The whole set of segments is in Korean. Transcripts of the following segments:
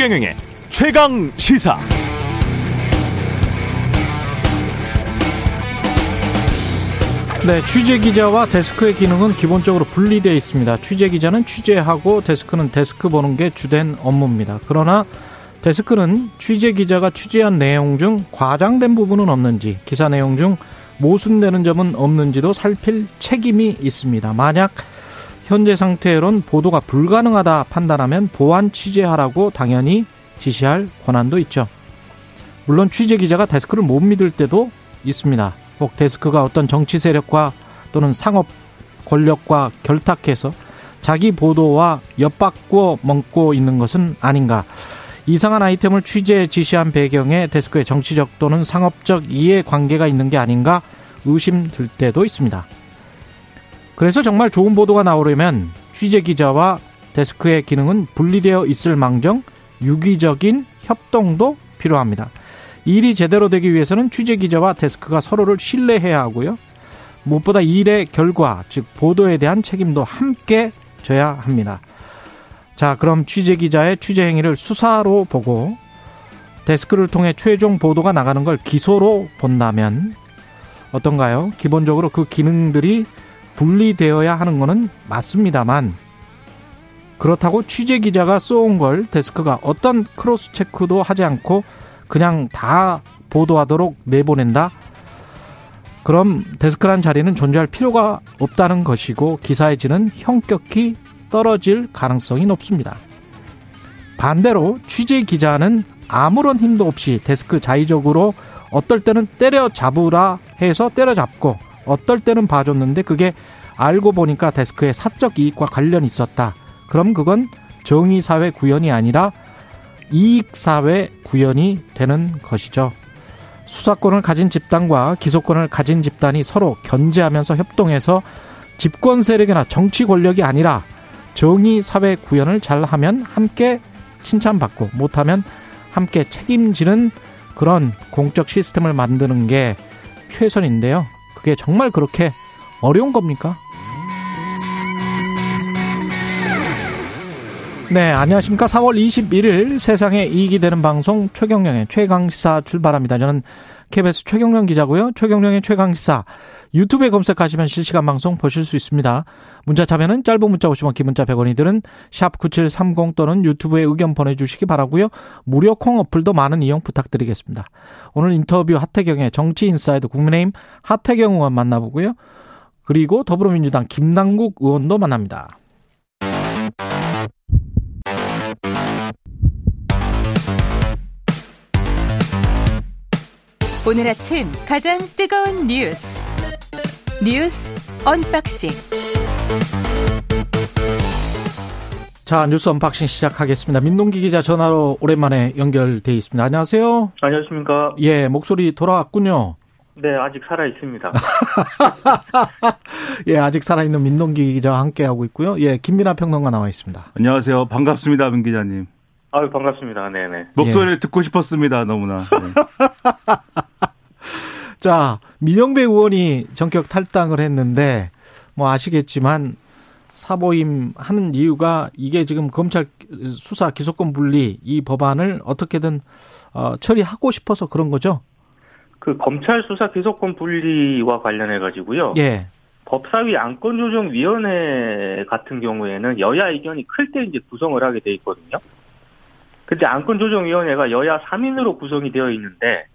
최경영의 최강 시사. 네, 취재 기자와 데스크의 기능은 기본적으로 분리되어 있습니다. 취재 기자는 취재하고 데스크는 데스크 보는 게 주된 업무입니다. 그러나 데스크는 취재 기자가 취재한 내용 중 과장된 부분은 없는지, 기사 내용 중 모순되는 점은 없는지도 살필 책임이 있습니다. 만약 현재 상태로는 보도가 불가능하다 판단하면 보완 취재하라고 당연히 지시할 권한도 있죠. 물론 취재 기자가 데스크를 못 믿을 때도 있습니다. 꼭 데스크가 어떤 정치 세력과 또는 상업 권력과 결탁해서 자기 보도와 엿바꾸어 먹고 있는 것은 아닌가. 이상한 아이템을 취재 지시한 배경에 데스크의 정치적 또는 상업적 이해 관계가 있는 게 아닌가 의심될 때도 있습니다. 그래서 정말 좋은 보도가 나오려면 취재 기자와 데스크의 기능은 분리되어 있을 망정 유기적인 협동도 필요합니다. 일이 제대로 되기 위해서는 취재 기자와 데스크가 서로를 신뢰해야 하고요. 무엇보다 일의 결과, 즉 보도에 대한 책임도 함께 져야 합니다. 자, 그럼 취재 기자의 취재 행위를 수사로 보고 데스크를 통해 최종 보도가 나가는 걸 기소로 본다면 어떤가요? 기본적으로 그 기능들이 분리되어야 하는 것은 맞습니다만 그렇다고 취재 기자가 써 온 걸 데스크가 어떤 cross check도 하지 않고 그냥 다 보도하도록 내보낸다? 그럼 데스크란 자리는 존재할 필요가 없다는 것이고 기사의 질은 현격히 떨어질 가능성이 높습니다. 반대로 취재 기자는 아무런 힘도 없이 데스크 자의적으로 어떨 때는 때려잡으라 해서 때려잡고 어떨 때는 봐줬는데 그게 알고 보니까 데스크의 사적 이익과 관련이 있었다. 그럼 그건 정의사회 구현이 아니라 이익사회 구현이 되는 것이죠. 수사권을 가진 집단과 기소권을 가진 집단이 서로 견제하면서 협동해서 집권 세력이나 정치 권력이 아니라 정의 사회 구현을 잘하면 함께 칭찬받고 못하면 함께 책임지는 그런 공적 시스템을 만드는 게 최선인데요. 그게 정말 그렇게 어려운 겁니까? 네, 안녕하십니까. 4월 21일 세상에 이익이 되는 방송 최경령의 최강시사 출발합니다. 저는 KBS 최경령 기자고요. 최경령의 최강시사 유튜브에 검색하시면 실시간 방송 보실 수 있습니다. 문자 참여는 짧은 문자 오십 원 긴 문자 100원이 드는 샵 9730 또는 유튜브에 의견 보내주시기 바라고요. 무료 콩 어플도 많은 이용 부탁드리겠습니다. 오늘 인터뷰 하태경의 정치 인사이드 국민의힘 하태경 의원 만나보고요. 그리고 더불어민주당 김남국 의원도 만납니다. 오늘 아침 가장 뜨거운 뉴스 뉴스 언박싱 자 뉴스 언박싱 시작하겠습니다. 민동기 기자 전화로 오랜만에 연결돼 있습니다. 안녕하세요. 안녕하십니까. 예 목소리 돌아왔군요. 네 아직 살아 있습니다. 예 아직 살아 있는 민동기 기자와 함께 하고 있고요. 예 김민아 평론가 나와 있습니다. 안녕하세요. 반갑습니다, 민 기자님. 아유 반갑습니다. 네네. 목소리를 듣고 싶었습니다, 너무나. 네. 자 민영배 의원이 전격 탈당을 했는데 뭐 아시겠지만 사보임 하는 이유가 이게 지금 검찰 수사 기소권 분리 이 법안을 어떻게든 어, 처리하고 싶어서 그런 거죠. 그 검찰 수사 기소권 분리와 관련해 가지고요. 예. 법사위 안건조정위원회 같은 경우에는 여야 의견이 클 때 이제 구성을 하게 돼 있거든요. 근데 안건조정위원회가 여야 3인으로 구성이 되어 있는데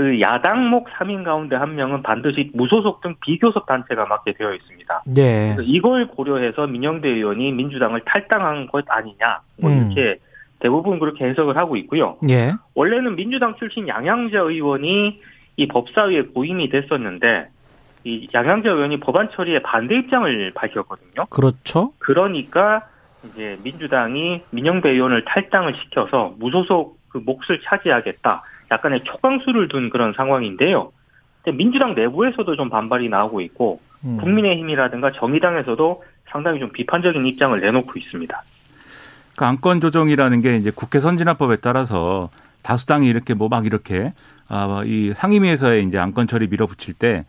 그 야당목 3인 가운데 한 명은 반드시 무소속 등 비교섭 단체가 맡게 되어 있습니다. 예. 그래서 이걸 고려해서 민영대 의원이 민주당을 탈당한 것 아니냐. 뭐 음. 이렇게 대부분 그렇게 해석을 하고 있고요. 예. 원래는 민주당 출신 양양자 의원이 이 법사위에 고임이 됐었는데 이 양양자 의원이 법안 처리에 반대 입장을 밝혔거든요. 그렇죠. 그러니까 이제 민주당이 민영배 의원을 탈당을 시켜서 무소속 그 몫을 차지하겠다. 약간의 초강수를 둔 그런 상황인데요. 민주당 내부에서도 좀 반발이 나오고 있고 음. 국민의힘이라든가 정의당에서도 상당히 좀 비판적인 입장을 내놓고 있습니다. 그 안건 조정이라는 게 이제 국회 선진화법에 따라서 다수당이 이렇게 뭐 막 이렇게 아, 이 상임위에서의 이제 안건 처리 밀어붙일 때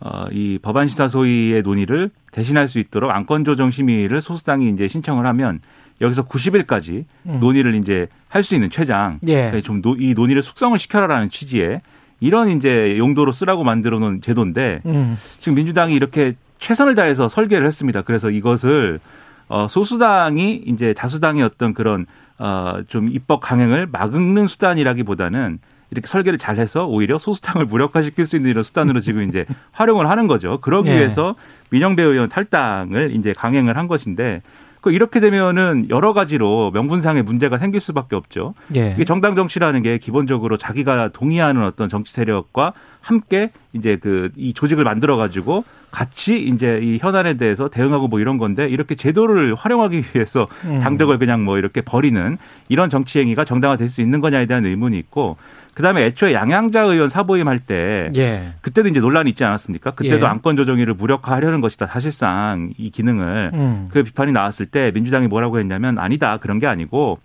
어, 이 법안 시사 소위의 논의를 대신할 수 있도록 안건 조정 심의를 소수당이 이제 신청을 하면 여기서 90일까지 음. 논의를 이제 할 수 있는 최장 예. 좀이 논의를 숙성을 시켜라라는 취지의 이런 이제 용도로 쓰라고 만들어 놓은 제도인데 음. 지금 민주당이 이렇게 최선을 다해서 설계를 했습니다. 그래서 이것을 어 소수당이 이제 다수당의 어떤 그런 어좀 입법 강행을 막는 수단이라기보다는 이렇게 설계를 잘 해서 오히려 소수당을 무력화시킬 수 있는 이런 수단으로 지금 이제 활용을 하는 거죠. 그러기 예. 위해서 민영배 의원 탈당을 이제 강행을 한 것인데 그 이렇게 되면은 여러 가지로 명분상의 문제가 생길 수밖에 없죠. 예. 이게 정당 정치라는 게 기본적으로 자기가 동의하는 어떤 정치 세력과 함께 이제 그 이 조직을 만들어 가지고 같이 이제 이 현안에 대해서 대응하고 뭐 이런 건데 이렇게 제도를 활용하기 위해서 음. 당적을 그냥 뭐 이렇게 버리는 이런 정치 행위가 정당화될 수 있는 거냐에 대한 의문이 있고 그다음에 애초에 양양자 의원 사보임 할때 예. 그때도 이제 논란이 있지 않았습니까? 그때도 예. 안건 조정위를 무력화하려는 것이다. 사실상 이 기능을 음. 그 비판이 나왔을 때 민주당이 뭐라고 했냐면 아니다 그런 게 아니고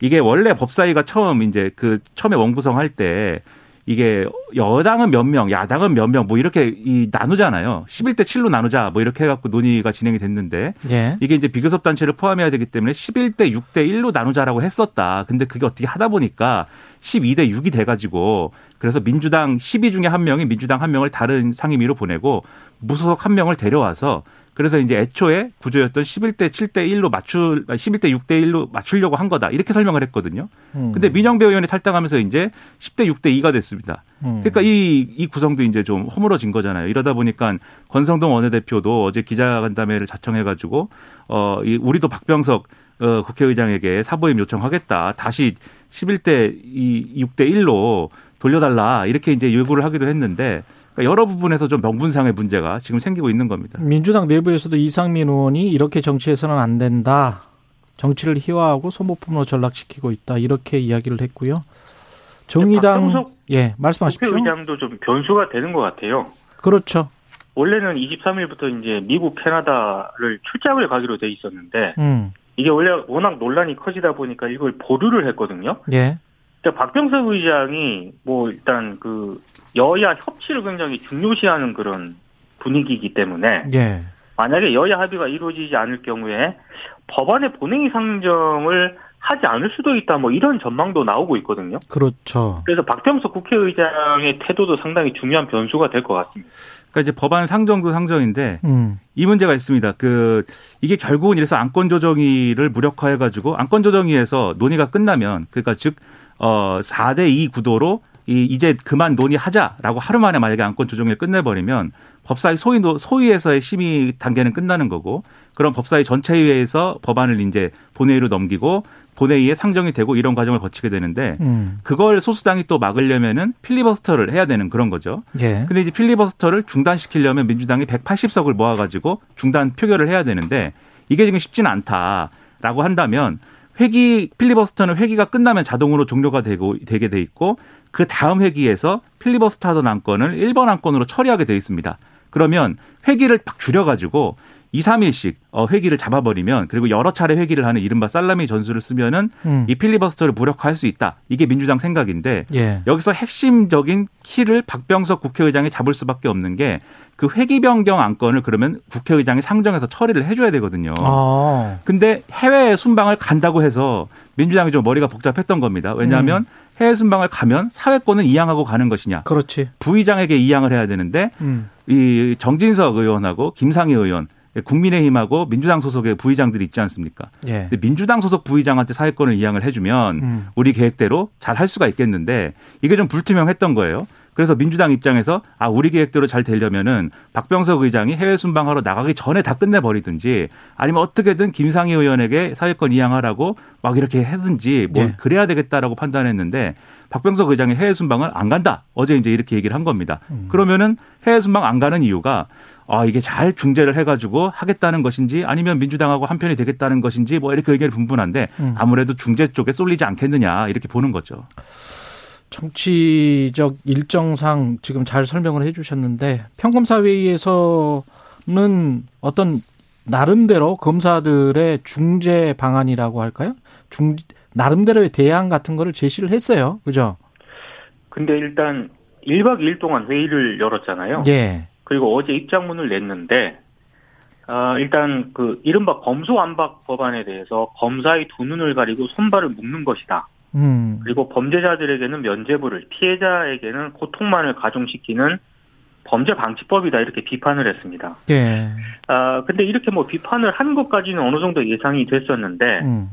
이게 원래 법사위가 처음 이제 그 처음에 원구성 할때 이게 여당은 몇 명, 야당은 몇 명 뭐 이렇게 이 나누잖아요. 11대 7로 나누자 뭐 이렇게 해갖고 논의가 진행이 됐는데 예. 이게 이제 비교섭 단체를 포함해야 되기 때문에 11대 6대 1로 나누자라고 했었다. 근데 그게 어떻게 하다 보니까 12대 6이 돼가지고 그래서 민주당 12 중에 한 명이 민주당 한 명을 다른 상임위로 보내고 무소속 한 명을 데려와서 그래서 이제 애초에 구조였던 11대 7대 1로 맞출 11대 6대 1로 맞추려고 한 거다. 이렇게 설명을 했거든요. 음. 근데 민영배 의원이 탈당하면서 이제 10대 6대 2가 됐습니다. 음. 그러니까 이, 이 구성도 이제 좀 허물어진 거잖아요. 이러다 보니까 권성동 원내대표도 어제 기자간담회를 자청해 가지고, 어, 이, 우리도 박병석 어, 국회의장에게 사보임 요청하겠다. 다시 11대 이 6대 1로 돌려달라. 이렇게 이제 요구를 하기도 했는데, 그러니까 여러 부분에서 좀 명분상의 문제가 지금 생기고 있는 겁니다. 민주당 내부에서도 이상민 의원이 이렇게 정치해서는 안 된다. 정치를 희화하고 소모품으로 전락시키고 있다. 이렇게 이야기를 했고요. 정의당 예 말씀하십시오. 국회의장도 좀 변수가 되는 것 같아요. 그렇죠. 원래는 23일부터 이제 미국, 캐나다를 출장을 가기로 돼 있었는데 음. 이게 원래 워낙 논란이 커지다 보니까 이걸 보류를 했거든요. 예. 그러니까 박병석 의장이 뭐 일단 그 여야 협치를 굉장히 중요시하는 그런 분위기이기 때문에 예. 만약에 여야 합의가 이루어지지 않을 경우에 법안의 본회의 상정을 하지 않을 수도 있다 뭐 이런 전망도 나오고 있거든요. 그렇죠. 그래서 박병석 국회의장의 태도도 상당히 중요한 변수가 될 것 같습니다. 그러니까 이제 법안 상정도 상정인데 음. 이 문제가 있습니다. 그 이게 결국은 이래서 안건 조정위를 무력화해 가지고 안건 조정위에서 논의가 끝나면 그러니까 즉 어 4대 2 구도로 이 이제 그만 논의하자라고 하루 만에 만약에 안건 조정위를 끝내버리면 법사위 소위 소위에서의 심의 단계는 끝나는 거고 그럼 법사위 전체회에서 법안을 이제 본회의로 넘기고 본회의에 상정이 되고 이런 과정을 거치게 되는데 음. 그걸 소수당이 또 막으려면은 필리버스터를 해야 되는 그런 거죠. 예. 근데 이제 필리버스터를 중단시키려면 민주당이 180석을 모아가지고 중단 표결을 해야 되는데 이게 지금 쉽지는 않다라고 한다면 회기 필리버스터는 회기가 끝나면 자동으로 종료가 되고 되게 돼 있고 그 다음 회기에서 필리버스터 하던 안건을 1번 안건으로 처리하게 돼 있습니다. 그러면 회기를 팍 줄여가지고 2, 3일씩 어, 회기를 잡아버리면 그리고 여러 차례 회기를 하는 이른바 살라미 전술을 쓰면은 음. 이 필리버스터를 무력화할 수 있다. 이게 민주당 생각인데 예. 여기서 핵심적인 키를 박병석 국회의장이 잡을 수밖에 없는 게 그 회기 변경 안건을 그러면 국회의장이 상정해서 처리를 해줘야 되거든요. 아. 근데 해외 순방을 간다고 해서 민주당이 좀 머리가 복잡했던 겁니다. 왜냐하면 음. 해외 순방을 가면 사회권은 이양하고 가는 것이냐. 그렇지. 부의장에게 이양을 해야 되는데 음. 이 정진석 의원하고 김상희 의원 국민의힘하고 민주당 소속의 부의장들이 있지 않습니까? 예. 근데 민주당 소속 부의장한테 사회권을 이양을 해주면 음. 우리 계획대로 잘 할 수가 있겠는데 이게 좀 불투명했던 거예요. 그래서 민주당 입장에서 아 우리 계획대로 잘 되려면은 박병석 의장이 해외 순방하러 나가기 전에 다 끝내버리든지 아니면 어떻게든 김상희 의원에게 사회권 이양하라고 막 이렇게 하든지 뭐 예. 그래야 되겠다라고 판단했는데 박병석 의장이 해외 순방을 안 간다 어제 이제 이렇게 얘기를 한 겁니다. 음. 그러면은 해외 순방 안 가는 이유가 아, 이게 잘 중재를 해가지고 하겠다는 것인지 아니면 민주당하고 한편이 되겠다는 것인지 뭐 이렇게 의견이 분분한데 음. 아무래도 중재 쪽에 쏠리지 않겠느냐 이렇게 보는 거죠. 정치적 일정상 지금 잘 설명을 해주셨는데 평검사회의에서는 어떤 나름대로 검사들의 중재 방안이라고 할까요? 중 나름대로의 대안 같은 거를 제시를 했어요. 그죠? 근데 일단 1박 2일 동안 회의를 열었잖아요. 예. 그리고 어제 입장문을 냈는데 어, 일단 그 이른바 검수완박 법안에 대해서 검사의 두 눈을 가리고 손발을 묶는 것이다. 음. 그리고 범죄자들에게는 면죄부를, 피해자에게는 고통만을 가중시키는 범죄 방지법이다 이렇게 비판을 했습니다. 예. 아 근데 이렇게 뭐 비판을 한 것까지는 어느 정도 예상이 됐었는데 음.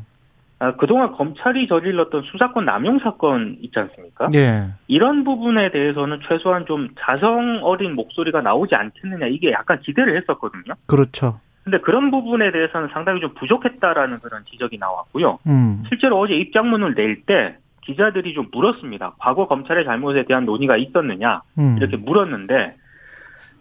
아, 그동안 검찰이 저질렀던 수사권 남용 사건 있지 않습니까? 예. 이런 부분에 대해서는 최소한 좀 자성 어린 목소리가 나오지 않겠느냐 이게 약간 기대를 했었거든요. 그렇죠. 근데 그런 부분에 대해서는 상당히 좀 부족했다라는 그런 지적이 나왔고요. 음. 실제로 어제 입장문을 낼 때 기자들이 좀 물었습니다. 과거 검찰의 잘못에 대한 논의가 있었느냐 음. 이렇게 물었는데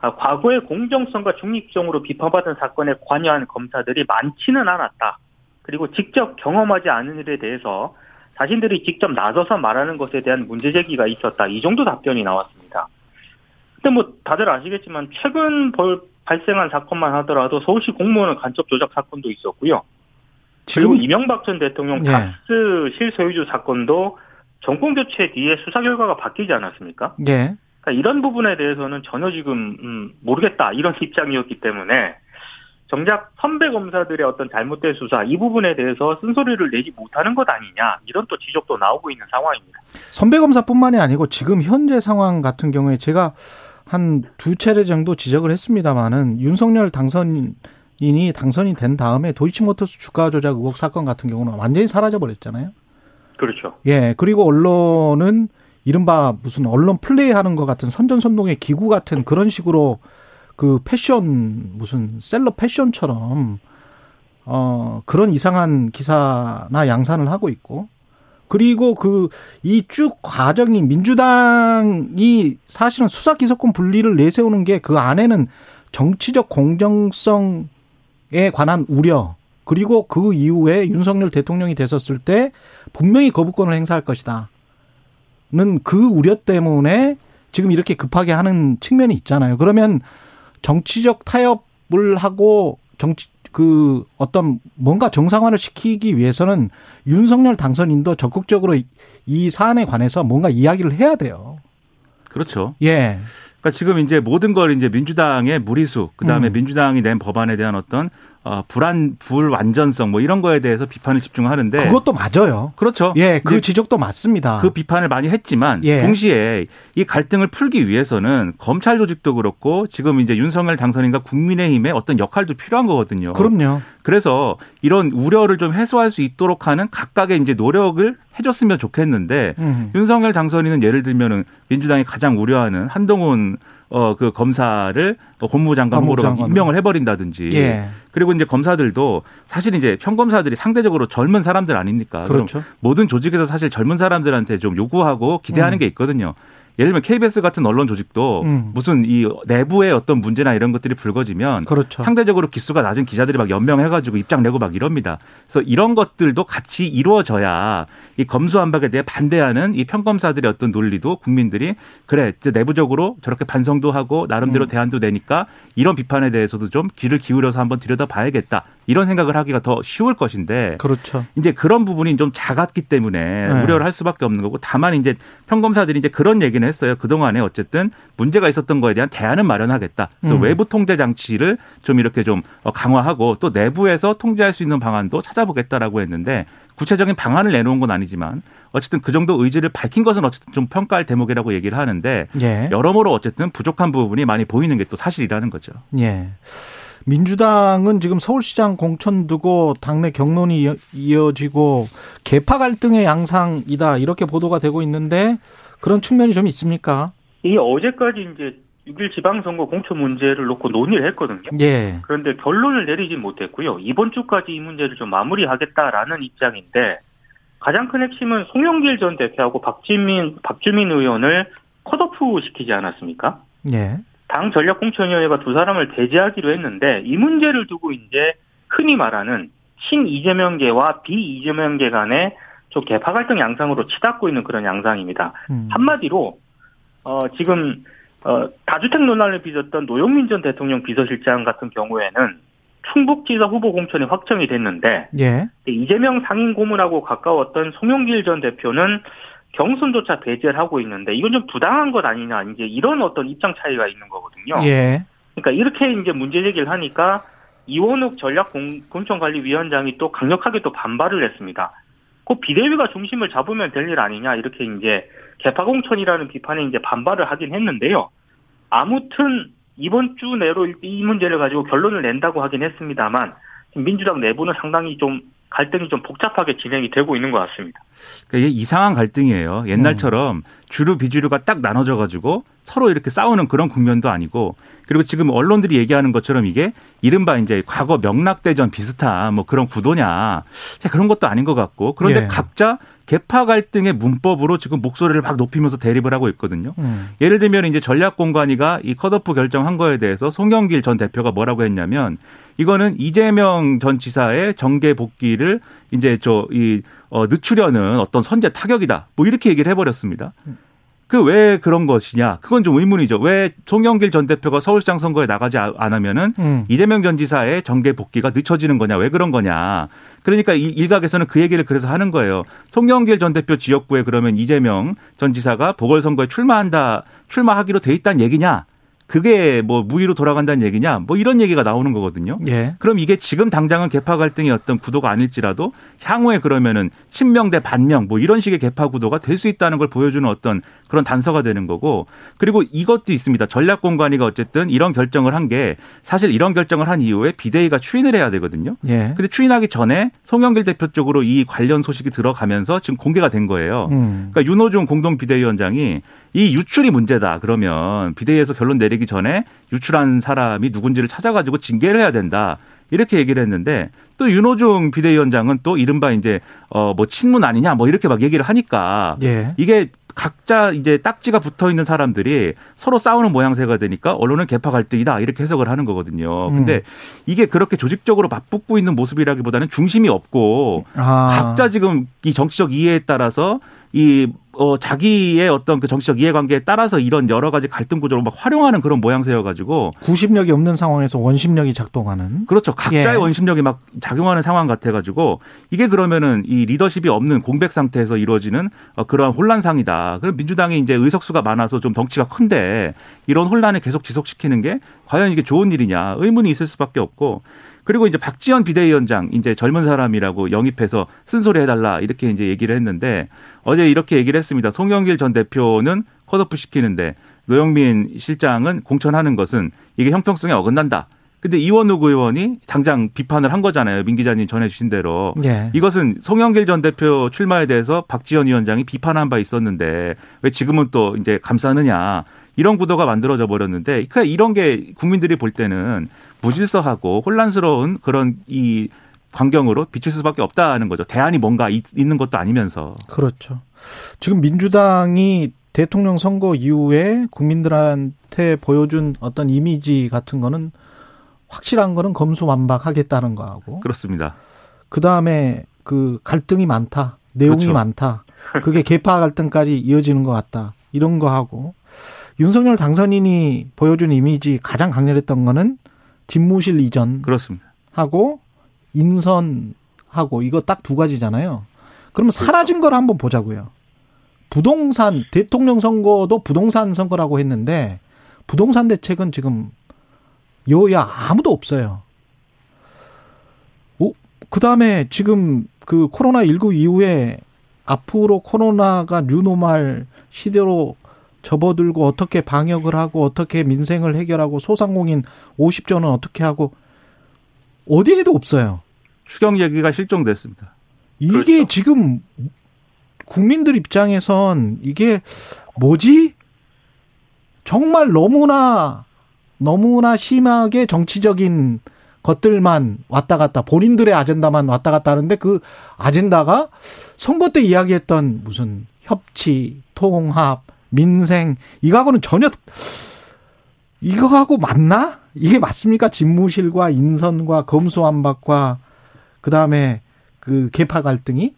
아, 과거의 공정성과 중립성으로 비판받은 사건에 관여한 검사들이 많지는 않았다. 그리고 직접 경험하지 않은 일에 대해서 자신들이 직접 나서서 말하는 것에 대한 문제 제기가 있었다. 이 정도 답변이 나왔습니다. 근데 뭐 다들 아시겠지만 최근 벌 발생한 사건만 하더라도 서울시 공무원 간첩 조작 사건도 있었고요. 그리고 지금 이명박 전 대통령 예. 닥스 실소유주 사건도 정권 교체 뒤에 수사 결과가 바뀌지 않았습니까? 예. 그러니까 이런 부분에 대해서는 전혀 지금 음, 모르겠다 이런 입장이었기 때문에 정작 선배 검사들의 어떤 잘못된 수사 이 부분에 대해서 쓴소리를 내지 못하는 것 아니냐 이런 또 지적도 나오고 있는 상황입니다. 선배 검사뿐만이 아니고 지금 현재 상황 같은 경우에 제가 한 두 차례 정도 지적을 했습니다마는 윤석열 당선 인이 당선이 된 다음에 도이치모터스 주가 조작 의혹 사건 같은 경우는 완전히 사라져 버렸잖아요. 그렇죠. 예. 그리고 언론은 이른바 무슨 언론 플레이하는 것 같은 선전선동의 기구 같은 그런 식으로 그 패션 무슨 셀럽 패션처럼 어 그런 이상한 기사나 양산을 하고 있고 그리고 그 이 쭉 과정이 민주당이 사실은 수사 기소권 분리를 내세우는 게 그 안에는 정치적 공정성에 관한 우려 그리고 그 이후에 윤석열 대통령이 됐었을 때 분명히 거부권을 행사할 것이다. 는 그 우려 때문에 지금 이렇게 급하게 하는 측면이 있잖아요. 그러면 정치적 타협을 하고 정치 그 어떤 뭔가 정상화를 시키기 위해서는 윤석열 당선인도 적극적으로 이- 이 사안에 관해서 뭔가 이야기를 해야 돼요. 그렇죠. 예. 그러니까 지금 이제 모든 걸 이제 민주당의 무리수, 그 다음에 음. 민주당이 낸 법안에 대한 어떤 어, 불안, 불완전성 뭐 이런 거에 대해서 비판을 집중하는데 그것도 맞아요. 그렇죠. 예, 그 이제 지적도 맞습니다. 그 비판을 많이 했지만 예. 동시에 이 갈등을 풀기 위해서는 검찰 조직도 그렇고 지금 이제 윤석열 당선인과 국민의힘의 어떤 역할도 필요한 거거든요. 그럼요. 그래서 이런 우려를 좀 해소할 수 있도록 하는 각각의 이제 노력을 해줬으면 좋겠는데 음. 윤석열 당선인은 예를 들면은 민주당이 가장 우려하는 한동훈 어 그 검사를 법무부 장관 후보로 장관으로. 임명을 해버린다든지 예. 그리고 이제 검사들도 사실 이제 평검사들이 상대적으로 젊은 사람들 아닙니까? 그렇죠. 모든 조직에서 사실 젊은 사람들한테 좀 요구하고 기대하는 음. 게 있거든요. 예를 들면 KBS 같은 언론 조직도 음. 무슨 이 내부의 어떤 문제나 이런 것들이 불거지면 그렇죠. 상대적으로 기수가 낮은 기자들이 막 연명해가지고 입장 내고 막 이럽니다. 그래서 이런 것들도 같이 이루어져야 이 검수완박에 대해 반대하는 이 평검사들의 어떤 논리도 국민들이 그래 내부적으로 저렇게 반성도 하고 나름대로 음. 대안도 내니까 이런 비판에 대해서도 좀 귀를 기울여서 한번 들여다봐야겠다 이런 생각을 하기가 더 쉬울 것인데 그렇죠. 이제 그런 부분이 좀 작았기 때문에 네. 우려를 할 수밖에 없는 거고 다만 이제 평검사들이 이제 그런 얘기는 했어요. 그동안에 어쨌든 문제가 있었던 거에 대한 대안은 마련하겠다. 그래서 음. 외부 통제 장치를 좀 이렇게 좀 어, 강화하고 또 내부에서 통제할 수 있는 방안도 찾아보겠다라고 했는데 구체적인 방안을 내놓은 건 아니지만 어쨌든 그 정도 의지를 밝힌 것은 어쨌든 좀 평가할 대목이라고 얘기를 하는데 예. 여러모로 어쨌든 부족한 부분이 많이 보이는 게 또 사실이라는 거죠. 예. 민주당은 지금 서울시장 공천 두고 당내 경론이 이어- 이어지고 개파 갈등의 양상이다 이렇게 보도가 되고 있는데 그런 측면이 좀 있습니까? 이 어제까지 이제 6일 지방선거 공천 문제를 놓고 논의를 했거든요. 예. 그런데 결론을 내리지 못했고요. 이번 주까지 이 문제를 좀 마무리하겠다라는 입장인데 가장 큰 핵심은 송영길 전 대표하고 박지민 박주민 의원을 컷오프 시키지 않았습니까? 예. 당 전략공천위원회가 두 사람을 배제하기로 했는데 이 문제를 두고 이제 흔히 말하는 신 이재명계와 비 이재명계 간의 좀 개파 갈등 양상으로 치닫고 있는 그런 양상입니다. 음. 한마디로 어 지금 어 다주택 논란을 빚었던 노영민 전 대통령 비서실장 같은 경우에는 충북지사 후보 공천이 확정이 됐는데 예. 이재명 상임 고문하고 가까웠던 송영길 전 대표는 경선조차 배제를 하고 있는데 이건 좀 부당한 것 아니냐 이제 이런 어떤 입장 차이가 있는 거거든요. 예. 그러니까 이렇게 이제 문제 제기를 하니까 이원욱 전략공천관리위원장이 또 강력하게 또 반발을 했습니다. 그 비대위가 중심을 잡으면 될 일 아니냐 이렇게 이제 개파공천이라는 비판에 이제 반발을 하긴 했는데요. 아무튼 이번 주 내로 이 문제를 가지고 결론을 낸다고 하긴 했습니다만 민주당 내부는 상당히 좀 갈등이 좀 복잡하게 진행이 되고 있는 것 같습니다. 그러니까 이게 이상한 갈등이에요. 옛날처럼 음. 주류 비주류가 딱 나눠져 가지고 서로 이렇게 싸우는 그런 국면도 아니고 그리고 지금 언론들이 얘기하는 것처럼 이게 이른바 이제 과거 명락대전 비슷한 뭐 그런 구도냐 그런 것도 아닌 것 같고 그런데 예. 각자 개파 갈등의 문법으로 지금 목소리를 막 높이면서 대립을 하고 있거든요. 음. 예를 들면 이제 전략공관위가 이 컷오프 결정한 거에 대해서 송영길 전 대표가 뭐라고 했냐면 이거는 이재명 전 지사의 정계 복귀를 이제 저이 어, 늦추려는 어떤 선제 타격이다. 뭐 이렇게 얘기를 해버렸습니다. 그 왜 그런 것이냐? 그건 좀 의문이죠. 왜 송영길 전 대표가 서울시장 선거에 나가지 않으면은 음. 이재명 전 지사의 정계 복귀가 늦춰지는 거냐? 왜 그런 거냐? 그러니까 일각에서는 그 얘기를 그래서 하는 거예요. 송영길 전 대표 지역구에 그러면 이재명 전 지사가 보궐선거에 출마한다, 출마하기로 돼 있다는 얘기냐? 그게 뭐 무위로 돌아간다는 얘기냐 뭐 이런 얘기가 나오는 거거든요. 예. 그럼 이게 지금 당장은 개파 갈등이 어떤 구도가 아닐지라도 향후에 그러면은 친명 대 반명 뭐 이런 식의 개파 구도가 될 수 있다는 걸 보여주는 어떤 그런 단서가 되는 거고 그리고 이것도 있습니다. 전략공관위가 어쨌든 이런 결정을 한 게 사실 이런 결정을 한 이후에 비대위가 추인을 해야 되거든요. 예. 근데 추인하기 전에 송영길 대표 쪽으로 이 관련 소식이 들어가면서 지금 공개가 된 거예요. 음. 그러니까 윤호중 공동 비대위원장이 이 유출이 문제다. 그러면 비대위에서 결론 내리기 전에 유출한 사람이 누군지를 찾아가지고 징계를 해야 된다. 이렇게 얘기를 했는데 또 윤호중 비대위원장은 또 이른바 이제 어 뭐 친문 아니냐 뭐 이렇게 막 얘기를 하니까 예. 이게 각자 이제 딱지가 붙어 있는 사람들이 서로 싸우는 모양새가 되니까 언론은 개파 갈등이다 이렇게 해석을 하는 거거든요. 음. 근데 이게 그렇게 조직적으로 맞붙고 있는 모습이라기보다는 중심이 없고 아. 각자 지금 이 정치적 이해에 따라서 이 어, 자기의 어떤 그 정치적 이해관계에 따라서 이런 여러 가지 갈등 구조를 막 활용하는 그런 모양새여가지고 구심력이 없는 상황에서 원심력이 작동하는 그렇죠 각자의 예. 원심력이 막 작용하는 상황 같아가지고 이게 그러면은 이 리더십이 없는 공백 상태에서 이루어지는 어, 그러한 혼란상이다. 그럼 민주당이 이제 의석수가 많아서 좀 덩치가 큰데 이런 혼란을 계속 지속시키는 게 과연 이게 좋은 일이냐 의문이 있을 수밖에 없고 그리고 이제 박지원 비대위원장 이제 젊은 사람이라고 영입해서 쓴소리 해달라 이렇게 이제 얘기를 했는데 어제 이렇게 얘기를 했습니다. 송영길 전 대표는 컷오프 시키는데 노영민 실장은 공천하는 것은 이게 형평성에 어긋난다. 근데 이원욱 의원이 당장 비판을 한 거잖아요. 민 기자님 전해주신 대로. 예. 이것은 송영길 전 대표 출마에 대해서 박지원 위원장이 비판한 바 있었는데 왜 지금은 또 이제 감싸느냐. 이런 구도가 만들어져 버렸는데 그러니까 이런 게 국민들이 볼 때는 무질서하고 혼란스러운 그런 이 광경으로 비칠 수밖에 없다는 거죠. 대안이 뭔가 있, 는 것도 아니면서. 그렇죠. 지금 민주당이 대통령 선거 이후에 국민들한테 보여준 어떤 이미지 같은 거는 확실한 거는 검수완박하겠다는 거하고. 그렇습니다. 그 다음에 그 갈등이 많다. 내용이 그렇죠. 많다. 그게 개파 갈등까지 이어지는 것 같다. 이런 거 하고. 윤석열 당선인이 보여준 이미지 가장 강렬했던 거는 집무실 이전. 그렇습니다. 하고 인선하고 이거 딱 두 가지잖아요. 그러면 사라진 걸 한번 보자고요. 부동산 대통령 선거도 부동산 선거라고 했는데 부동산 대책은 지금 여야 아무도 없어요. 오, 그다음에 지금 그 코로나 19 이후에 앞으로 코로나가 뉴노말 시대로 접어들고 어떻게 방역을 하고 어떻게 민생을 해결하고 소상공인 50조는 어떻게 하고 어디에도 없어요. 추경 얘기가 실종됐습니다. 이게 그렇죠. 지금 국민들 입장에선 이게 뭐지? 정말 너무나 너무나 심하게 정치적인 것들만 왔다 갔다 본인들의 아젠다만 왔다 갔다 하는데 그 아젠다가 선거 때 이야기했던 무슨 협치, 통합, 민생 이거하고는 전혀 이거하고 맞나? 이게 맞습니까? 집무실과 인선과 검수완박과 그다음에 그 개파 갈등이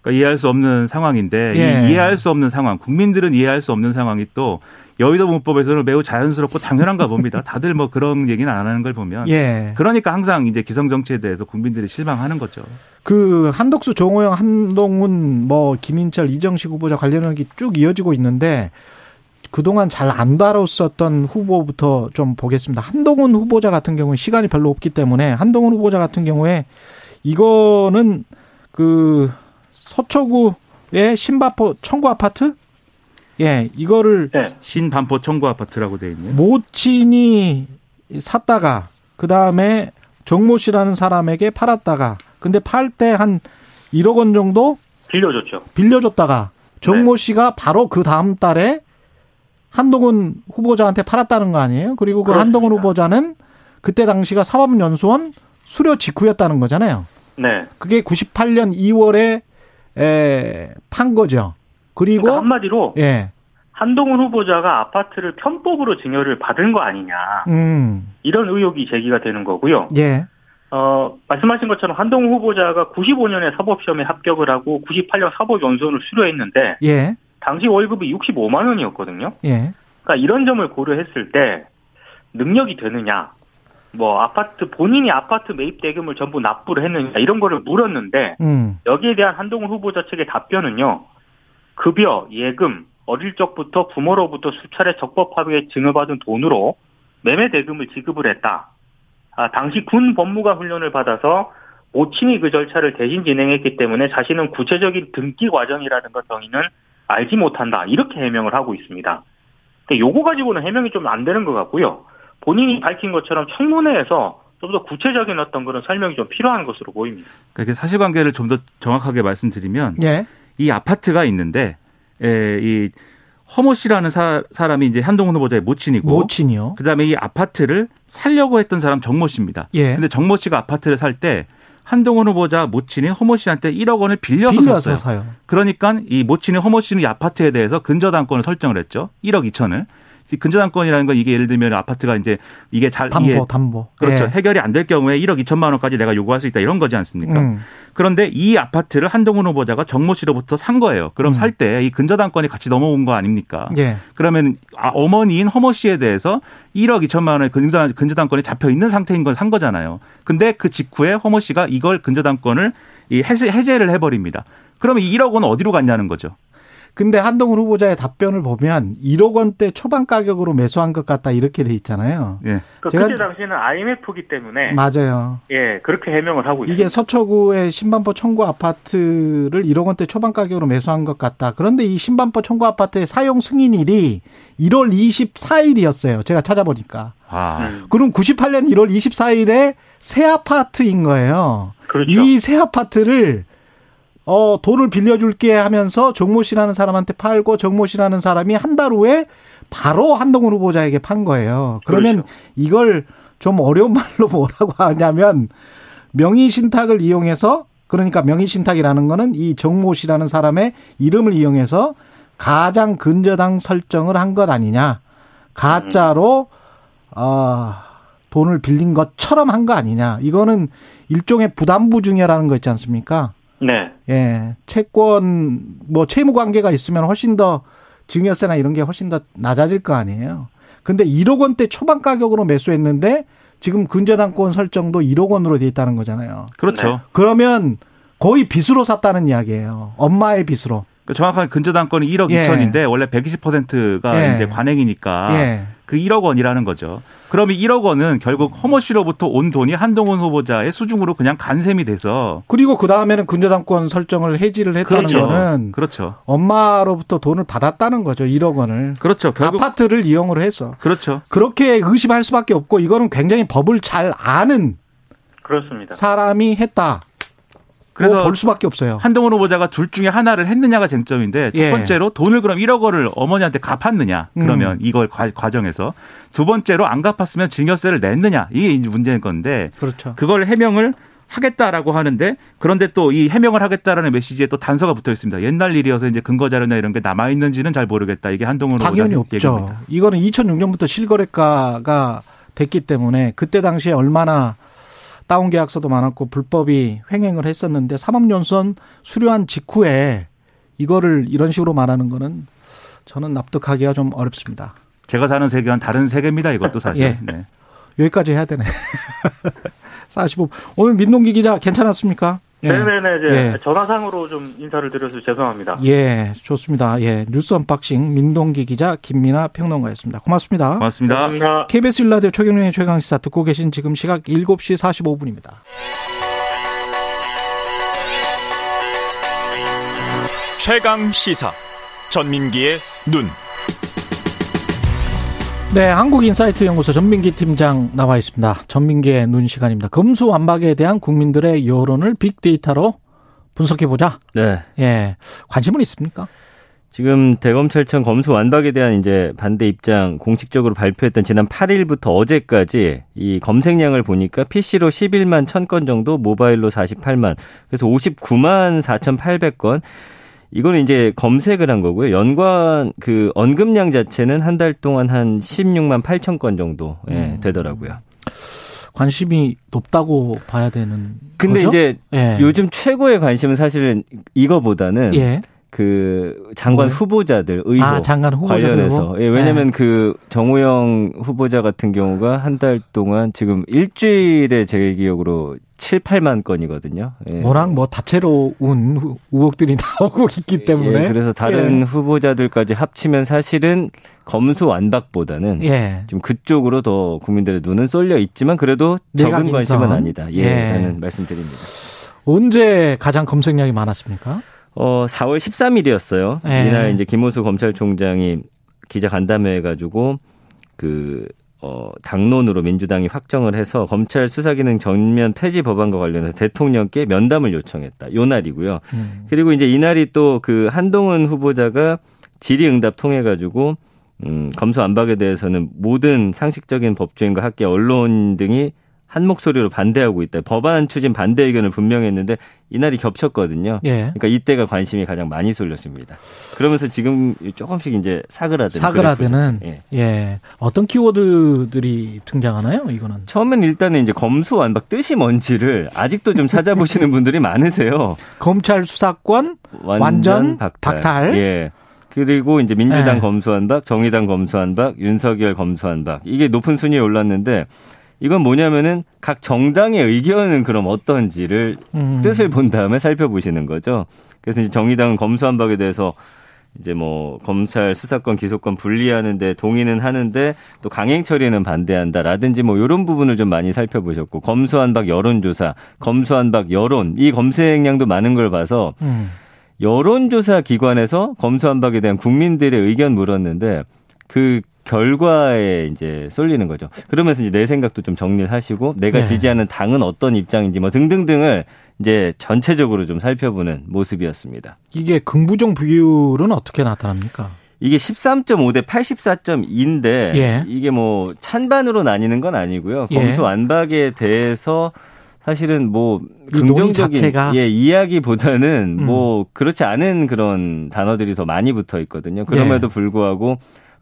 그러니까 이해할 수 없는 상황인데 예. 이해할 수 없는 상황, 국민들은 이해할 수 없는 상황이 또 여의도 문법에서는 매우 자연스럽고 당연한가 봅니다. 다들 뭐 그런 얘기는 안 하는 걸 보면. 예. 그러니까 항상 이제 기성 정치에 대해서 국민들이 실망하는 거죠. 그 한덕수, 정호영, 한동훈, 뭐 김인철, 이정식 후보자 관련한 게쭉 이어지고 있는데 그동안 잘 안 다뤘었던 후보부터 좀 보겠습니다. 한동훈 후보자 같은 경우는 시간이 별로 없기 때문에 한동훈 후보자 같은 경우에 이거는 그 서초구의 신바포 청구 아파트 예, 이거를 네. 신반포 청구 아파트라고 돼 있네요. 모친이 샀다가 그 다음에 정모 씨라는 사람에게 팔았다가 근데 팔 때 한 1억 원 정도 빌려줬죠. 빌려줬다가 정모 씨가 바로 그 다음 달에 한동훈 후보자한테 팔았다는 거 아니에요? 그리고 그 그렇습니다. 한동훈 후보자는 그때 당시가 사법연수원 수료 직후였다는 거잖아요. 네. 그게 98년 2월에 에, 판 거죠. 그리고 그러니까 한마디로 예, 한동훈 후보자가 아파트를 편법으로 증여를 받은 거 아니냐 음, 이런 의혹이 제기가 되는 거고요. 예, 어, 말씀하신 것처럼 한동훈 후보자가 95년에 사법시험에 합격을 하고 98년 사법연수원을 수료했는데 예, 당시 월급이 65만 원이었거든요. 예, 그러니까 이런 점을 고려했을 때 능력이 되느냐, 뭐 아파트 본인이 아파트 매입 대금을 전부 납부를 했느냐 이런 거를 물었는데 음, 여기에 대한 한동훈 후보자 측의 답변은요. 급여, 예금, 어릴 적부터 부모로부터 수차례 적법하게 증여받은 돈으로 매매 대금을 지급을 했다. 아, 당시 군 법무관 훈련을 받아서 모친이 그 절차를 대신 진행했기 때문에 자신은 구체적인 등기 과정이라든가 정의는 알지 못한다. 이렇게 해명을 하고 있습니다. 근데 요거 가지고는 해명이 좀 안 되는 것 같고요. 본인이 밝힌 것처럼 청문회에서 좀 더 구체적인 어떤 그런 설명이 좀 필요한 것으로 보입니다. 그렇게 사실관계를 좀 더 정확하게 말씀드리면 예, 이 아파트가 있는데 에, 이 허모 씨라는 사, 사람이 이제 한동훈 후보자의 모친이고 모친이요. 그다음에 이 아파트를 살려고 했던 사람 정모 씨입니다. 예. 근데 정모 씨가 아파트를 살 때 한동훈 후보자 모친이 허모 씨한테 1억 원을 빌려서, 빌려서 샀어요. 사요. 그러니까 이 모친이 허모 씨는 이 아파트에 대해서 근저당권을 설정을 했죠. 1억 2천을. 이 근저당권이라는 건 이게 예를 들면 아파트가 이제 이게 잘 담보, 이게 담보. 그렇죠. 예. 해결이 안 될 경우에 1억 2천만 원까지 내가 요구할 수 있다 이런 거지 않습니까? 음, 그런데 이 아파트를 한동훈 후보자가 정모 씨로부터 산 거예요. 그럼 음. 살때 이 근저당권이 같이 넘어온 거 아닙니까? 예. 그러면 아, 어머니인 허모 씨에 대해서 1억 2천만 원의 근저, 근저당권이 잡혀 있는 상태인 걸산 거잖아요. 근데 그 직후에 허모 씨가 이걸 근저당권을 이 해제, 해제를 해버립니다. 그러면 이 1억 원은 어디로 갔냐는 거죠. 근데 한동훈 후보자의 답변을 보면 1억 원대 초반 가격으로 매수한 것 같다 이렇게 돼 있잖아요. 예. 그 제가- 그때 당시에는 IMF기 때문에 맞아요. 예 그렇게 해명을 하고 있습니다. 이게 서초구의 신반포 청구 아파트를 1억 원대 초반 가격으로 매수한 것 같다. 그런데 이 신반포 청구 아파트의 사용 승인일이 1월 24일이었어요. 제가 찾아보니까. 아. 음, 그럼 98년 1월 24일에 새 아파트인 거예요. 그렇죠. 이 새 아파트를 어 돈을 빌려줄게 하면서 정모 씨라는 사람한테 팔고 정모 씨라는 사람이 한 달 후에 바로 한동훈 후보자에게 판 거예요. 그러면 그렇죠. 이걸 좀 어려운 말로 뭐라고 하냐면 명의 신탁을 이용해서 그러니까 명의 신탁이라는 거는 이 정모 씨라는 사람의 이름을 이용해서 가장 근저당 설정을 한 것 아니냐. 가짜로 어 돈을 빌린 것처럼 한 거 아니냐. 이거는 일종의 부담부 증여라는 거 있지 않습니까? 네. 예. 채권 뭐 채무 관계가 있으면 훨씬 더 증여세나 이런 게 훨씬 더 낮아질 거 아니에요. 근데 1억 원대 초반 가격으로 매수했는데 지금 근저당권 설정도 1억 원으로 돼 있다는 거잖아요. 그렇죠. 네. 그러면 거의 빚으로 샀다는 이야기예요. 엄마의 빚으로. 그 정확하게 근저 당권이 1억 예. 2천인데 원래 120%가 예. 이제 관행이니까 예. 그 1억 원이라는 거죠. 그럼 이 1억 원은 결국 허모 씨로부터 온 돈이 한동훈 후보자의 수중으로 그냥 간셈이 돼서 그리고 그 다음에는 근저당권 설정을 해지를 했다는 그렇죠. 거는 그렇죠. 엄마로부터 돈을 받았다는 거죠. 1억 원을. 그렇죠. 결국 아파트를 이용을 해서. 그렇죠. 그렇게 의심할 수밖에 없고 이거는 굉장히 법을 잘 아는 그렇습니다. 사람이 했다. 그래서 뭐볼 수밖에 없어요. 한동훈 후보자가 둘 중에 하나를 했느냐가 쟁점인데 첫 예. 번째로 돈을 그럼 1억 원을 어머니한테 갚았느냐 그러면 음. 이걸 과, 과정에서 두 번째로 안 갚았으면 증여세를 냈느냐 이게 이제 문제인 건데 그렇죠. 그걸 해명을 하겠다라고 하는데 그런데 또 이 해명을 하겠다라는 메시지에 또 단서가 붙어 있습니다. 옛날 일이어서 이제 근거 자료나 이런 게 남아 있는지는 잘 모르겠다. 이게 한동훈 당연히 후보자 없죠. 얘기입니다. 이거는 2006년부터 실거래가가 됐기 때문에 그때 당시에 얼마나 다운 계약서도 많았고 불법이 횡행을 했었는데 사법연수원 수료한 직후에 이거를 이런 식으로 말하는 거는 저는 납득하기가 좀 어렵습니다. 제가 사는 세계와는 다른 세계입니다. 이것도 사실. 예. 네. 여기까지 해야 되네. 45. 오늘 민동기 기자 괜찮았습니까? 예. 네네네, 이제 예. 전화상으로 좀 인사를 드려서 죄송합니다. 예, 좋습니다. 예, 뉴스 언박싱 민동기 기자 김민아 평론가였습니다. 고맙습니다. 고맙습니다. 감사합니다. KBS 일라디오 최경련의 최강시사 듣고 계신 지금 시각 7시 45분입니다. 최강 시사 전민기의 눈. 네, 한국인사이트 연구소 전민기 팀장 나와 있습니다. 전민기의 눈 시간입니다. 검수완박에 대한 국민들의 여론을 빅데이터로 분석해 보자. 네. 예, 관심은 있습니까? 지금 대검찰청 검수 완박에 대한 이제 반대 입장 공식적으로 발표했던 지난 8일부터 어제까지 이 검색량을 보니까 PC로 11만 1000건 정도, 모바일로 48만. 그래서 59만 4,800건. 이거는 이제 검색을 한 거고요. 연관 그 언급량 자체는 한 달 동안 한 16만 8천 건 정도 예, 음. 되더라고요. 관심이 높다고 봐야 되는. 근데 거죠? 이제 예. 요즘 최고의 관심은 사실은 이거보다는 예. 그 장관 뭐요? 후보자들 의혹 아, 장관 관련해서? 예, 왜냐하면 네. 그 정호영 후보자 같은 경우가 한 달 동안 지금 일주일에 제 기억으로 7, 8만 건이거든요. 예. 워낙 뭐 다채로운 후- 의혹들이 나오고 있기 때문에. 예, 그래서 다른 후보자들까지 합치면 사실은 검수 완박보다는 예. 좀 그쪽으로 더 국민들의 눈은 쏠려 있지만 그래도 적은 관심은. 아니다. 예, 예. 라는 말씀드립니다. 언제 가장 검색량이 많았습니까? 어, 4월 13일이었어요. 예. 이날 이제 김호수 검찰총장이 기자 간담회 해가지고 그 어, 당론으로 민주당이 확정을 해서 검찰 수사기능 전면 폐지 법안과 관련해서 대통령께 면담을 요청했다. 요 날이고요. 음. 그리고 이제 이날이 또 그 한동훈 후보자가 질의응답 통해 가지고 음, 검수 안박에 대해서는 모든 상식적인 법조인과 학계 언론 등이 한 목소리로 반대하고 있다. 법안 추진 반대 의견을 분명히 했는데 이날이 겹쳤거든요. 예. 그러니까 이때가 관심이 가장 많이 쏠렸습니다. 그러면서 지금 조금씩 이제 사그라드는 사그라드는. 예. 예. 어떤 키워드들이 등장하나요? 이거는. 처음엔 일단은 이제 검수 완박 뜻이 뭔지를 아직도 좀 찾아보시는 분들이 많으세요. 검찰 수사권 완전 박탈. 예. 그리고 이제 민주당 네. 검수한박, 정의당 검수한박, 윤석열 검수한박. 이게 높은 순위에 올랐는데 이건 뭐냐면은 각 정당의 의견은 그럼 어떤지를 음. 뜻을 본 다음에 살펴보시는 거죠. 그래서 이제 정의당은 검수한박에 대해서 이제 뭐 검찰 수사권 기소권 분리하는데 동의는 하는데 또 강행 처리는 반대한다라든지 뭐 이런 부분을 좀 많이 살펴보셨고 검수한박 여론조사, 검수한박 여론 이 검색량도 많은 걸 봐서 음. 여론조사 기관에서 검수한박에 대한 국민들의 의견 물었는데 그 결과에 이제 쏠리는 거죠. 그러면서 이제 내 생각도 좀 정리를 하시고 내가 네. 지지하는 당은 어떤 입장인지 뭐 등등등을 이제 전체적으로 좀 살펴보는 모습이었습니다. 이게 긍부정 비율은 어떻게 나타납니까? 이게 13.5 대 84.2인데 예. 이게 뭐 찬반으로 나뉘는 건 아니고요. 예. 검수 완박에 대해서 사실은 뭐 긍정적인 자체가? 예, 이야기보다는 음. 뭐 그렇지 않은 그런 단어들이 더 많이 붙어 있거든요. 그럼에도 예. 불구하고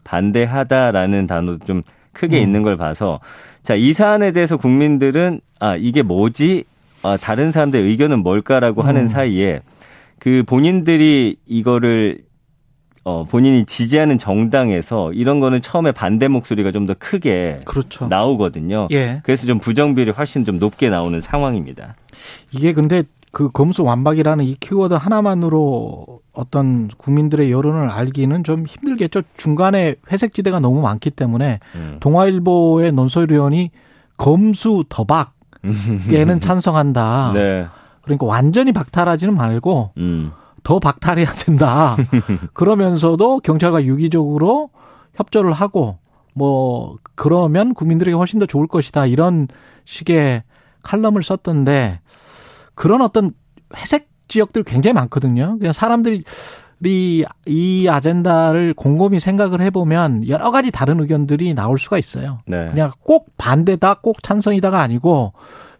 반대하다라는 단어도 좀 크게 음. 있는 걸 봐서 자, 이 사안에 대해서 국민들은 아, 이게 뭐지? 아, 다른 사람들의 의견은 뭘까라고 하는 음. 사이에 그 본인들이 이거를 어, 본인이 지지하는 정당에서 이런 거는 처음에 반대 목소리가 좀 더 크게 그렇죠. 나오거든요. 예. 그래서 좀 부정비율이 훨씬 좀 높게 나오는 상황입니다. 이게 근데 그 검수 완박이라는 이 키워드 하나만으로 어떤 국민들의 여론을 알기는 좀 힘들겠죠. 중간에 회색 지대가 너무 많기 때문에 음. 동아일보의 논설위원이 검수 더박에는 찬성한다. 네. 그러니까 완전히 박탈하지는 말고 음. 더 박탈해야 된다. 그러면서도 경찰과 유기적으로 협조를 하고 뭐 그러면 국민들에게 훨씬 더 좋을 것이다. 이런 식의 칼럼을 썼던데 그런 어떤 회색 지역들 굉장히 많거든요. 그냥 사람들이 이 아젠다를 곰곰이 생각을 해보면 여러 가지 다른 의견들이 나올 수가 있어요. 네. 그냥 꼭 반대다, 꼭 찬성이다가 아니고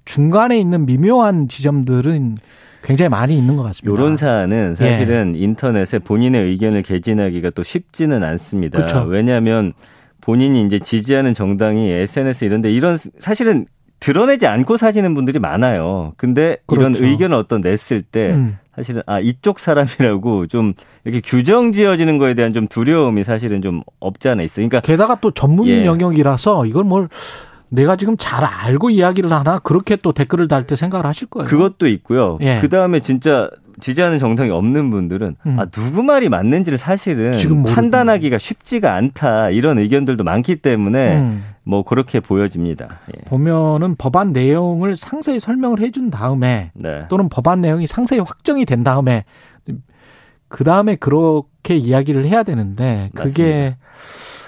중간에 있는 미묘한 지점들은 굉장히 많이 있는 것 같습니다. 요런 사안은 예. 사실은 인터넷에 본인의 의견을 개진하기가 또 쉽지는 않습니다. 그쵸. 왜냐하면 본인이 이제 지지하는 정당이 SNS 이런데 이런 사실은 드러내지 않고 사시는 분들이 많아요. 근데 이런 그렇죠. 의견을 어떤 냈을 때 음. 사실은 아 이쪽 사람이라고 좀 이렇게 규정 지어지는 거에 대한 좀 두려움이 사실은 좀 없지 않아 있어요. 그러니까 게다가 또 전문 예. 영역이라서 이걸 뭘 내가 지금 잘 알고 이야기를 하나 그렇게 또 댓글을 달 때 생각을 하실 거예요. 그것도 있고요. 예. 그 다음에 진짜 지지하는 정당이 없는 분들은 음. 아 누구 말이 맞는지를 사실은. 판단하기가 쉽지가 않다 이런 의견들도 많기 때문에 음. 뭐 그렇게 보여집니다. 예. 보면은 법안 내용을 상세히 설명을 해준 다음에 네. 또는 법안 내용이 상세히 확정이 된 다음에 그 다음에 그렇게 이야기를 해야 되는데 그게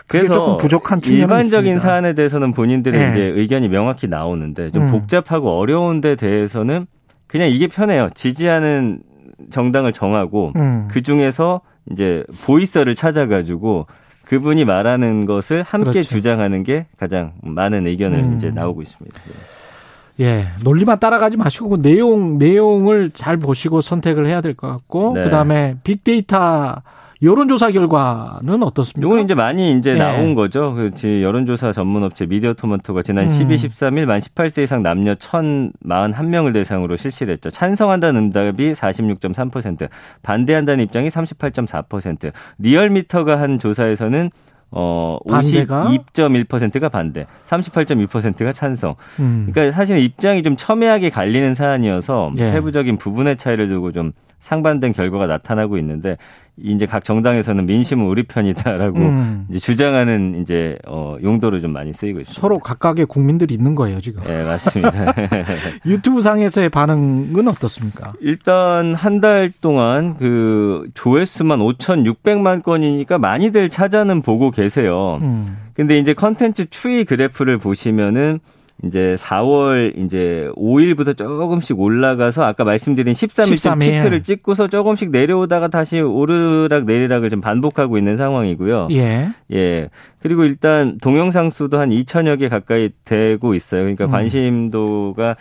그게 조금 부족한 일반적인 있습니다. 사안에 대해서는 본인들의 예. 이제 의견이 명확히 나오는데 좀 음. 복잡하고 어려운 데 대해서는 그냥 이게 편해요. 지지하는 정당을 정하고 음. 그 중에서 이제 보이서를 찾아가지고 그분이 말하는 것을 함께 그렇죠. 주장하는 게 가장 많은 의견을 음. 이제 나오고 있습니다. 예. 예, 논리만 따라가지 마시고 그 내용 내용을 잘 보시고 선택을 해야 될 것 같고 네. 그다음에 빅데이터 여론조사 결과는 어떻습니까? 요건 이제 많이 이제 예. 나온 거죠. 그 지- 여론조사 전문업체 미디어 토마토가 지난 음. 12, 13일 만 18세 이상 남녀 1,041명을 대상으로 실시를 했죠. 찬성한다는 응답이 46.3%, 반대한다는 입장이 38.4%. 리얼미터가 한 조사에서는 어 반대가? 52.1%가 반대, 38.2%가 찬성. 음. 그러니까 사실 입장이 좀 첨예하게 갈리는 사안이어서 예. 세부적인 부분의 차이를 두고 좀 상반된 결과가 나타나고 있는데 이제 각 정당에서는 민심은 우리 편이다라고 음. 이제 주장하는 이제 어 용도로 좀 많이 쓰이고 있습니다. 서로 각각의 국민들이 있는 거예요 지금. 네 맞습니다. 유튜브 상에서의 반응은 어떻습니까? 일단 한 달 동안 그 조회수만 5,600만 건이니까 많이들 찾아는 보고 계세요. 음. 근데 이제 컨텐츠 추이 그래프를 보시면은 이제 4월 이제 5일부터 조금씩 올라가서 아까 말씀드린 13일쯤 13일. 피크를 찍고서 조금씩 내려오다가 다시 오르락 내리락을 좀 반복하고 있는 상황이고요. 예. 예. 그리고 일단 동영상 수도 한 2천여 개 가까이 되고 있어요. 그러니까 음. 관심도가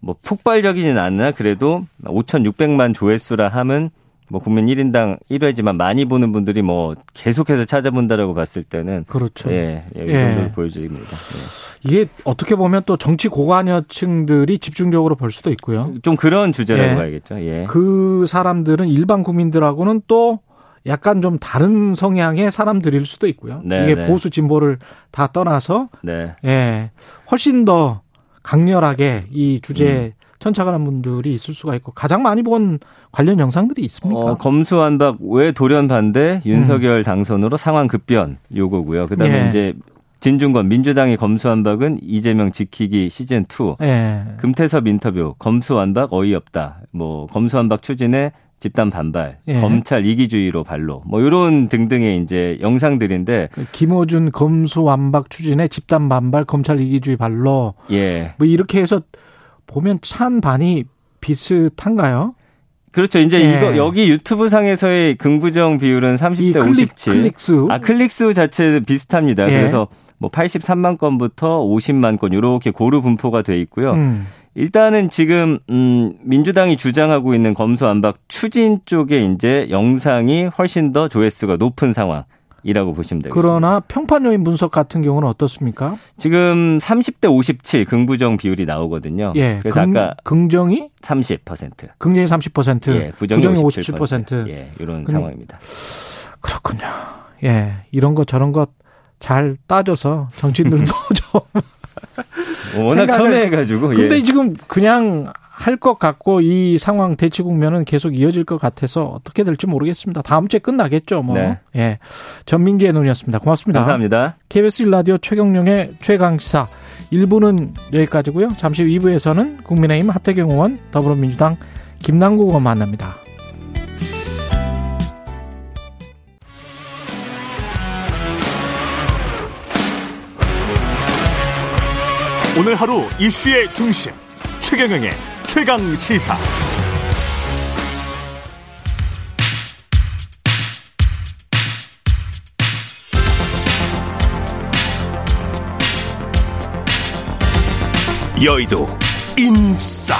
뭐 폭발적이진 않나 그래도 5,600만 조회수라 함은 뭐 국민 1인당 1회지만 많이 보는 분들이 뭐 계속해서 찾아본다라고 봤을 때는 그렇죠. 예, 예, 이 예. 정도를 보여줍니다. 예. 이게 어떻게 보면 또 정치 고관여층들이 집중적으로 볼 수도 있고요. 좀 그런 주제라고 예. 봐야겠죠. 예. 그 사람들은 일반 국민들하고는 또 약간 좀 다른 성향의 사람들일 수도 있고요. 네, 이게 네. 보수 진보를 다 떠나서 네. 예 훨씬 더 강렬하게 이 음. 주제에 천착하는 분들이 있을 수가 있고 가장 많이 본 관련 영상들이 있습니까? 어, 검수완박 왜 돌연 반대 윤석열 당선으로 상황 급변 요거고요. 그다음에 음. 예. 이제 진중권 민주당의 검수완박은 이재명 지키기 시즌 2. 예. 금태섭 인터뷰 검수완박 어이없다. 뭐 검수완박 추진에 집단 반발, 예. 검찰 이기주의로 발로, 뭐 이런 등등의 이제 영상들인데, 그 김호준 검수 완박 추진에 집단 반발 검찰 이기주의 발로 예, 뭐 이렇게 해서 보면 찬 반이 비슷한가요? 그렇죠. 이제 예. 이거 여기 유튜브 상에서의 긍부정 비율은 30대 이 클릭 57. 클릭수 아 클릭수 자체 비슷합니다. 예. 그래서 뭐 83만 건부터 50만 건 이렇게 고루 분포가 돼 있고요. 음. 일단은 지금 음 민주당이 주장하고 있는 검수 안박 추진 쪽에 이제 영상이 훨씬 더 조회수가 높은 상황 이라고 보시면 되겠습니다. 그러나 평판 요인 분석 같은 경우는 어떻습니까? 지금 30대 57 긍부정 비율이 나오거든요. 예. 그래서 긍, 아까 긍정이 30%. 긍정이 30%, 예, 부정이, 부정이 57%. 57%. 예, 이런 그- 상황입니다. 그렇군요. 예. 이런 것 저런 것 잘 따져서 정치인들도 좀 워낙 생각을- 첨예해가지고. 근데 예. 지금 그냥 할 것 같고 이 상황 대치 국면은 계속 이어질 것 같아서 어떻게 될지 모르겠습니다. 다음 주에 끝나겠죠, 뭐. 네. 예. 전민기의 눈이었습니다. 고맙습니다. 감사합니다. KBS 1라디오 최경령의 최강 시사 1부는 여기까지고요. 잠시 후 2부에서는 국민의힘 하태경 의원, 더불어민주당 김남국 의원 만납니다. 오늘 하루 이슈의 중심 최경영의 최강 시사. 여의도 인싸.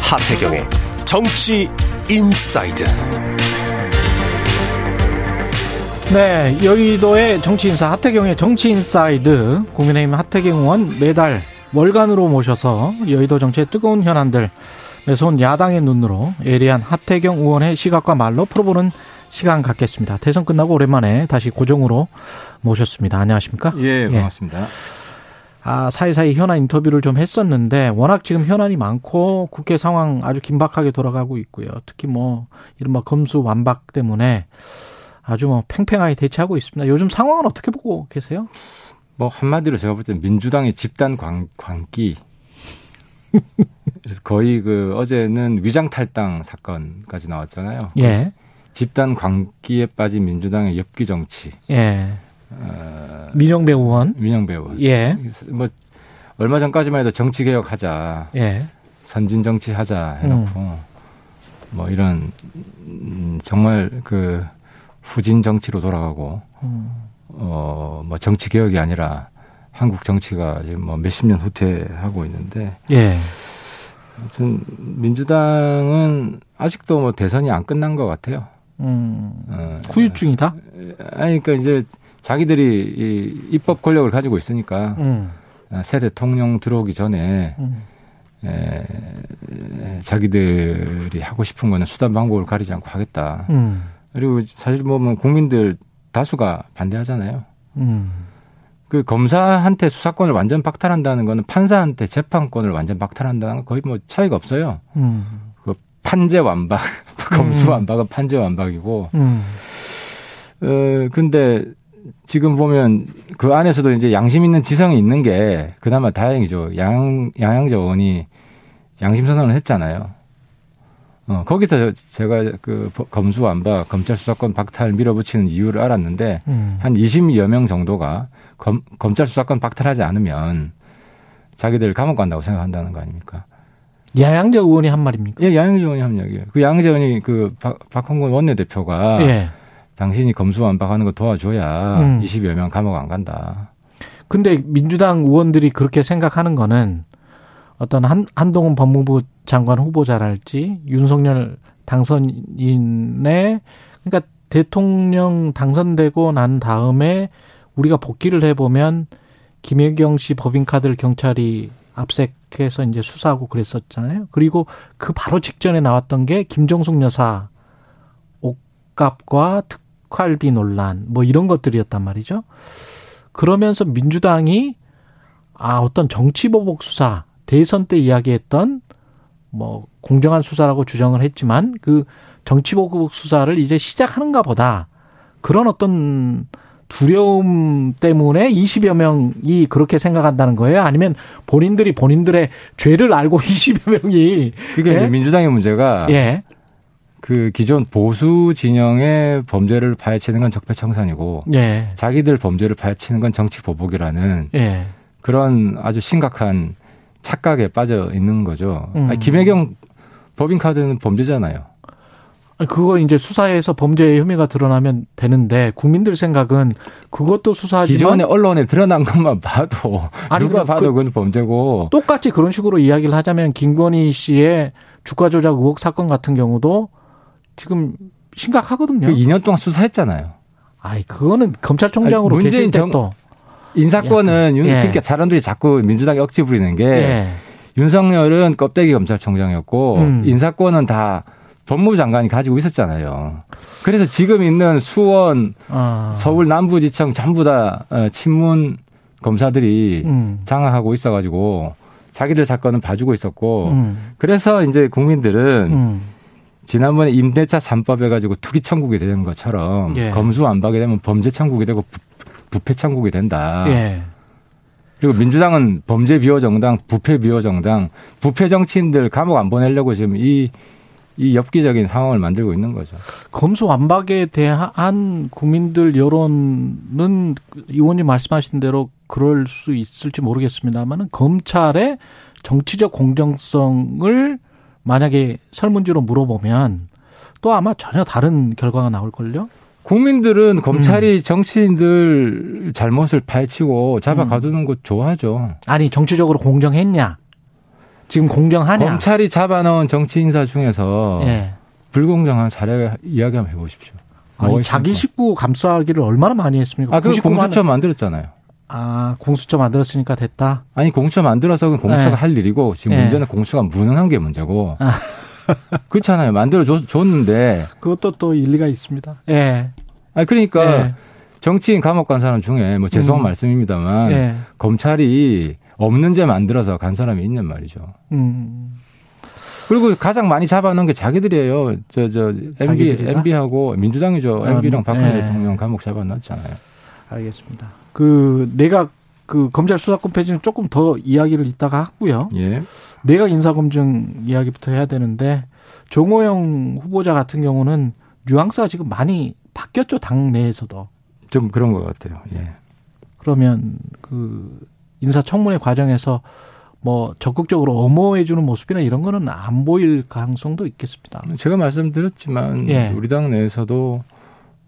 하태경의 정치 인사이드. 네, 여의도의 정치 인사 하태경의 정치 인사이드. 국민의힘 하태경 의원 매달 월간으로 모셔서 여의도 정치의 뜨거운 현안들 매서운 야당의 눈으로 예리한 하태경 의원의 시각과 말로 풀어보는 시간 갖겠습니다. 대선 끝나고 오랜만에 다시 고정으로 모셨습니다. 안녕하십니까? 예, 고맙습니다. 아, 사이사이 현안 인터뷰를 좀 했었는데 워낙 지금 현안이 많고 국회 상황 아주 긴박하게 돌아가고 있고요. 특히 뭐 이른바 검수 완박 때문에 아주 뭐 팽팽하게 대치하고 있습니다. 요즘 상황은 어떻게 보고 계세요? 뭐 한마디로 제가 볼 때는 민주당의 집단 광, 광기. 그래서 거의 그 어제는 위장 탈당 사건까지 나왔잖아요. 예. 집단 광기에 빠진 민주당의 엽기 정치. 예. 어, 민영배 의원. 민영배 의원. 예. 뭐 얼마 전까지만 해도 정치 개혁하자, 예. 선진 정치 하자 해놓고 뭐 이런 음, 정말 그 후진 정치로 돌아가고 음. 어 뭐 정치 개혁이 아니라 한국 정치가 지금 뭐 몇십 년 후퇴하고 있는데 예. 아무튼 민주당은 아직도 뭐 대선이 안 끝난 것 같아요. 음. 어, 후유증이다? 아니 그러니까 이제 자기들이 이 입법 권력을 가지고 있으니까 음. 아, 새 대통령 들어오기 전에 음. 에, 에, 자기들이 하고 싶은 거는 수단 방법을 가리지 않고 하겠다. 음. 그리고 사실 보면 국민들 다수가 반대하잖아요. 음. 그 검사한테 수사권을 완전 박탈한다는 거는 판사한테 재판권을 완전 박탈한다는 건 거의 뭐 차이가 없어요. 음. 그 판재 완박, 검수 완박은 판재 완박이고. 음. 어 근데 지금 보면 그 안에서도 이제 양심 있는 지성이 있는 게 그나마 다행이죠. 양 양양자 의원이 양심 선언을 했잖아요. 어 거기서 제가 그 검수 완박, 검찰 수사권 박탈 밀어붙이는 이유를 알았는데 음. 한 20여 명 정도가 검, 검찰 수사권 박탈하지 않으면 자기들 감옥 간다고 생각한다는 거 아닙니까? 야양자 의원이 한 말입니까? 예, 양영재 의원이 한 얘기예요. 그 양영재 의원이 그 박, 박홍근 원내대표가 예. 당신이 검수 완박하는 거 도와줘야 음. 20여 명 감옥 안 간다. 근데 민주당 의원들이 그렇게 생각하는 거는 어떤 한, 한동훈 법무부 장관 후보자랄지 윤석열 당선인의 그러니까 대통령 당선되고 난 다음에 우리가 복귀를 해보면 김혜경 씨 법인카드를 경찰이 압색해서 이제 수사하고 그랬었잖아요. 그리고 그 바로 직전에 나왔던 게 김정숙 여사 옷값과 특활비 논란 뭐 이런 것들이었단 말이죠. 그러면서 민주당이 아 어떤 정치보복 수사 대선 때 이야기했던 뭐 공정한 수사라고 주장을 했지만 그 정치보복 수사를 이제 시작하는가 보다 그런 어떤 두려움 때문에 20여 명이 그렇게 생각한다는 거예요? 아니면 본인들이 본인들의 죄를 알고 20여 명이 그게 예? 이제 민주당의 문제가 예. 그 기존 보수 진영의 범죄를 파헤치는 건 적폐청산이고 예. 자기들 범죄를 파헤치는 건 정치 보복이라는 예. 그런 아주 심각한 착각에 빠져 있는 거죠. 음. 아니, 김혜경 법인카드는 범죄잖아요. 그거 이제 수사에서 범죄의 혐의가 드러나면 되는데 국민들 생각은 그것도 수사하지만 기존에 언론에 드러난 것만 봐도 아니, 누가 그- 봐도 그 건 범죄고 똑같이 그런 식으로 이야기를 하자면 김건희 씨의 주가 조작 의혹 사건 같은 경우도 지금 심각하거든요. 그 2년 동안 수사했잖아요. 아이 그거는 검찰총장으로 아니, 문재인 계실 정- 때또 인사권은 윤- 예. 그러니까 사람들이 자꾸 민주당이 억지 부리는 게 예. 윤석열은 껍데기 검찰총장이었고 음. 인사권은 다 법무부 장관이 가지고 있었잖아요. 그래서 지금 있는 수원, 아. 서울 남부지청 전부 다 어, 친문 검사들이 음. 장악하고 있어가지고 자기들 사건은 봐주고 있었고 음. 그래서 이제 국민들은 음. 지난번에 임대차 3법 해가지고 투기 천국이 되는 것처럼 예. 검수 안 받게 되면 범죄 천국이 되고 부- 부패 천국이 된다. 예. 그리고 민주당은 범죄 비호 정당, 부패 비호 정당, 부패 정치인들 감옥 안 보내려고 지금 이, 이 엽기적인 상황을 만들고 있는 거죠. 검수 완박에 대한 국민들 여론은 의원님 말씀하신 대로 그럴 수 있을지 모르겠습니다만은 검찰의 정치적 공정성을 만약에 설문지로 물어보면 또 아마 전혀 다른 결과가 나올걸요? 국민들은 음. 검찰이 정치인들 잘못을 파헤치고 잡아 음. 가두는 거 좋아하죠. 아니, 정치적으로 공정했냐? 지금 공정하냐? 검찰이 잡아놓은 정치 인사 중에서 예. 불공정한 사례 이야기 한번 해보십시오. 아니, 뭐가 자기? 식구 감싸기를 얼마나 많이 했습니까? 아, 그 99만 공수처 만들었잖아요. 아, 공수처 만들었으니까 됐다. 아니 공수처 만들어서 그 공수처가 네. 할 일이고 지금 네. 문제는 공수처가 무능한 게 문제고 아. 그렇잖아요. 만들어 줬, 줬는데 그것도 또 일리가 있습니다. 예. 아니 그러니까 예. 정치인 감옥 간 사람 중에 뭐 죄송한 음. 말씀입니다만 예. 검찰이 없는 죄 만들어서 간 사람이 있는 말이죠. 음. 그리고 가장 많이 잡아놓은 게 자기들이에요. 저, 저, MB? MB하고 민주당이죠. 아, MB랑 박근혜 예. 대통령 감옥 잡아놨잖아요. 알겠습니다. 그 내각 그 검찰 수사권 폐지는 조금 더 이야기를 이따가 하고요. 예. 내각 인사 검증 이야기부터 해야 되는데 정호영 후보자 같은 경우는 뉘앙스가 지금 많이 바뀌었죠 당 내에서도. 좀 그런 것 같아요. 예. 그러면 그 인사청문회 과정에서 뭐 적극적으로 엄호해주는 모습이나 이런 거는 안 보일 가능성도 있겠습니다. 제가 말씀드렸지만 예. 우리 당 내에서도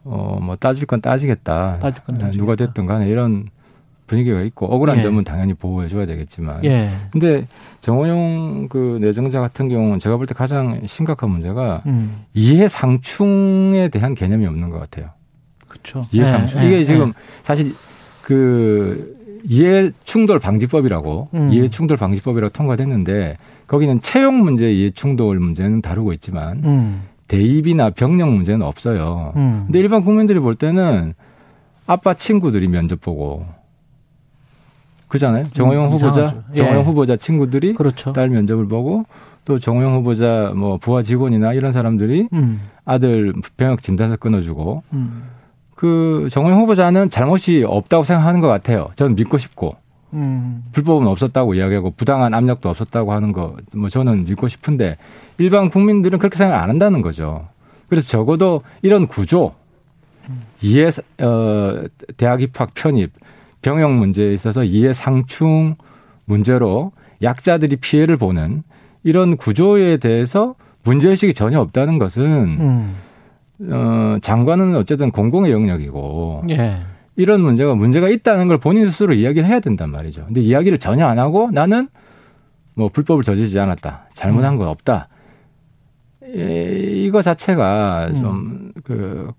어뭐 따질 건 따지겠다. 따질 건 따지겠다. 누가 됐든 간에 이런 분위기가 있고 억울한 예. 점은 당연히 보호해 줘야 되겠지만. 예. 근데 정호영 그 내정자 같은 경우는 제가 볼 때 가장 심각한 문제가 음. 이해 상충에 대한 개념이 없는 것 같아요. 그렇죠. 이해 상충. 이게 지금 사실 그 이해 충돌 방지법이라고 음. 이해 충돌 방지법이라고 통과됐는데 거기는 채용 문제 이해 충돌 문제는 다루고 있지만 음. 대입이나 병력 문제는 없어요. 음. 근데 일반 국민들이 볼 때는 아빠 친구들이 면접 보고 그잖아요. 정호영 음, 후보자, 이상하죠. 예. 정호영 후보자 친구들이 그렇죠. 딸 면접을 보고 또 정호영 후보자 뭐 부하 직원이나 이런 사람들이 음. 아들 병역 진단서 끊어주고 음. 그 정호영 후보자는 잘못이 없다고 생각하는 것 같아요. 저는 믿고 싶고 음. 불법은 없었다고 이야기하고 부당한 압력도 없었다고 하는 거 뭐 저는 믿고 싶은데 일반 국민들은 그렇게 생각 안 한다는 거죠. 그래서 적어도 이런 구조 이해 어 대학 입학 편입 병역 문제에 있어서 이해 상충 문제로 약자들이 피해를 보는 이런 구조에 대해서 문제의식이 전혀 없다는 것은 음. 어 장관은 어쨌든 공공의 영역이고 예. 이런 문제가 문제가 있다는 걸 본인 스스로 이야기를 해야 된단 말이죠. 근데 이야기를 전혀 안 하고 나는 뭐 불법을 저지르지 않았다. 잘못한 건 없다. 이- 이거 자체가 좀그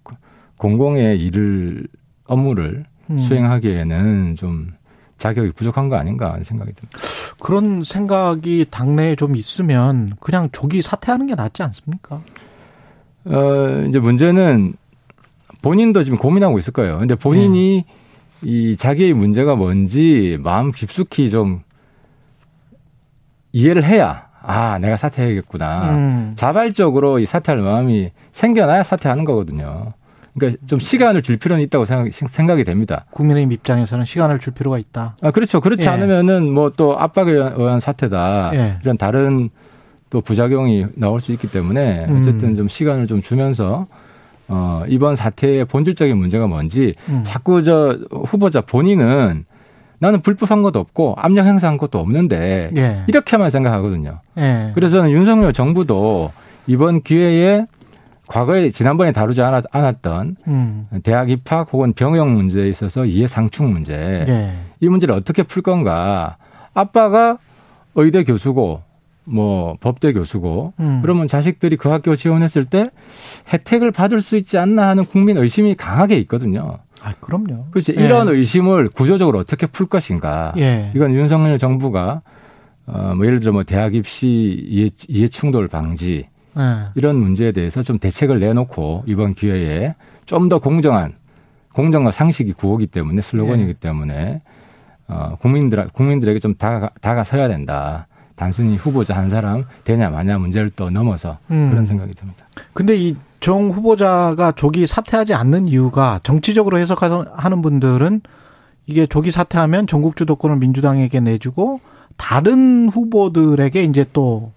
공공의 일을 업무를 음. 수행하기에는 좀 자격이 부족한 거 아닌가 하는 생각이 듭니다. 그런 생각이 당내에 좀 있으면 그냥 조기 사퇴하는 게 낫지 않습니까? 어, 이제 문제는 본인도 지금 고민하고 있을 거예요. 근데 본인이 이 자기의 문제가 뭔지 마음 깊숙이 좀 이해를 해야 아, 내가 사퇴해야겠구나. 음. 자발적으로 이 사퇴할 마음이 생겨나야 사퇴하는 거거든요. 그러니까 좀 시간을 줄 필요는 있다고 생각, 생각 이 됩니다. 국민의힘 입장에서는 시간을 줄 필요가 있다. 아, 그렇죠. 그렇지 예. 않으면은 뭐 또 압박에 의한- 사태다. 예. 이런 다른 또 부작용이 나올 수 있기 때문에 음. 어쨌든 좀 시간을 좀 주면서 어, 이번 사태의 본질적인 문제가 뭔지 음. 자꾸 저 후보자 본인은 나는 불법한 것도 없고 압력 행사한 것도 없는데 예. 이렇게만 생각하거든요. 예. 그래서 저는 윤석열 정부도 이번 기회에 과거에 지난번에 다루지 않았, 않았던 음. 대학 입학 혹은 병역 문제에 있어서 이해 상충 문제 예. 이 문제를 어떻게 풀 건가 아빠가 의대 교수고 뭐 법대 교수고 음. 그러면 자식들이 그 학교 지원했을 때 혜택을 받을 수 있지 않나 하는 국민 의심이 강하게 있거든요. 아, 그럼요. 그렇지 예. 이런 의심을 구조적으로 어떻게 풀 것인가 예. 이건 윤석열 정부가 어, 뭐 예를 들어 뭐 대학 입시 이해, 이해 충돌 방지 예. 이런 문제에 대해서 좀 대책을 내놓고 이번 기회에 좀 더 공정한 공정과 상식이 구호기 때문에 슬로건이기 예. 때문에 어, 국민들 국민들에게 좀 다가 다가서야 된다. 단순히 후보자 한 사람 되냐 마냐 문제를 또 넘어서 음. 그런 생각이 듭니다. 근데 이 정 후보자가 조기 사퇴하지 않는 이유가 정치적으로 해석하는 분들은 이게 조기 사퇴하면 전국 주도권을 민주당에게 내주고 다른 후보들에게 이제 또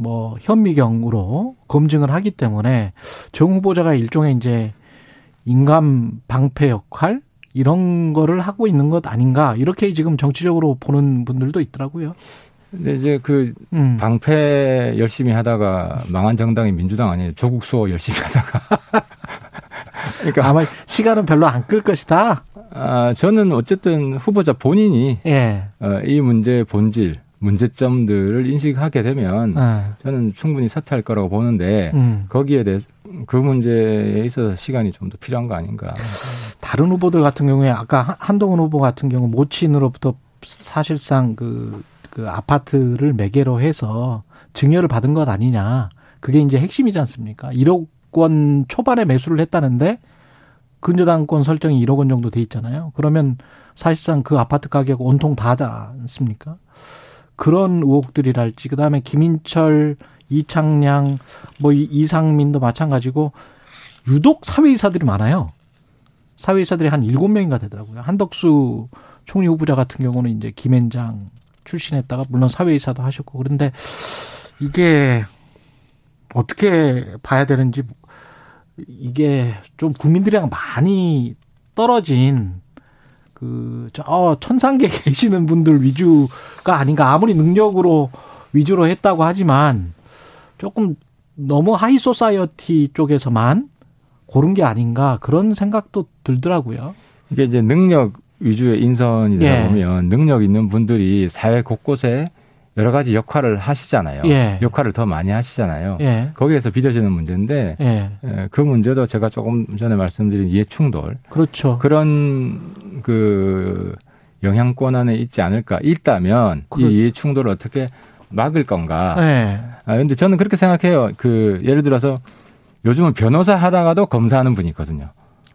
뭐 현미경으로 검증을 하기 때문에 정 후보자가 일종의 이제 인간 방패 역할 이런 거를 하고 있는 것 아닌가 이렇게 지금 정치적으로 보는 분들도 있더라고요. 근데 이제 그 음. 방패 열심히 하다가 망한 정당이 민주당 아니에요. 조국 수호 열심히 하다가. 그러니까 아마 시간은 별로 안 끌 것이다. 아, 저는 어쨌든 후보자 본인이 예. 어, 이 문제의 본질, 문제점들을 인식하게 되면 아, 저는 충분히 사퇴할 거라고 보는데 음. 거기에 대해 그 문제에 있어서 시간이 좀 더 필요한 거 아닌가. 다른 후보들 같은 경우에 아까 한- 한동훈 후보 같은 경우 모친으로부터 사실상 그, 그 아파트를 매개로 해서 증여를 받은 것 아니냐. 그게 이제 핵심이지 않습니까? 1억 원 초반에 매수를 했다는데 근저당권 설정이 1억 원 정도 돼 있잖아요. 그러면 사실상 그 아파트 가격 온통 다지 않습니까? 그런 의혹들이랄지 그다음에 김인철, 이창량, 뭐 이- 이상민도 마찬가지고 유독 사회이사들이 많아요. 사회이사들이 한 일곱 명인가 되더라고요. 한덕수 총리 후보자 같은 경우는 이제 김앤장 출신했다가 물론 사회이사도 하셨고 그런데 이게 어떻게 봐야 되는지 이게 좀 국민들이랑 많이 떨어진 그저 천상계 계시는 분들 위주가 아닌가 아무리 능력으로 위주로 했다고 하지만 조금 너무 high society 쪽에서만 고른 게 아닌가 그런 생각도 들더라고요. 이게 이제 능력 위주의 인선이다 예. 보면 능력 있는 분들이 사회 곳곳에 여러 가지 역할을 하시잖아요. 예. 역할을 더 많이 하시잖아요. 예. 거기에서 빚어지는 문제인데 예. 예, 그 문제도 제가 조금 전에 말씀드린 이해 충돌 그렇죠. 그런 그 영향권 안에 있지 않을까 있다면 그렇죠. 이 이해 충돌을 어떻게 막을 건가. 예. 아 근데 저는 그렇게 생각해요. 그 예를 들어서 요즘은 변호사 하다가도 검사하는 분이 있거든요.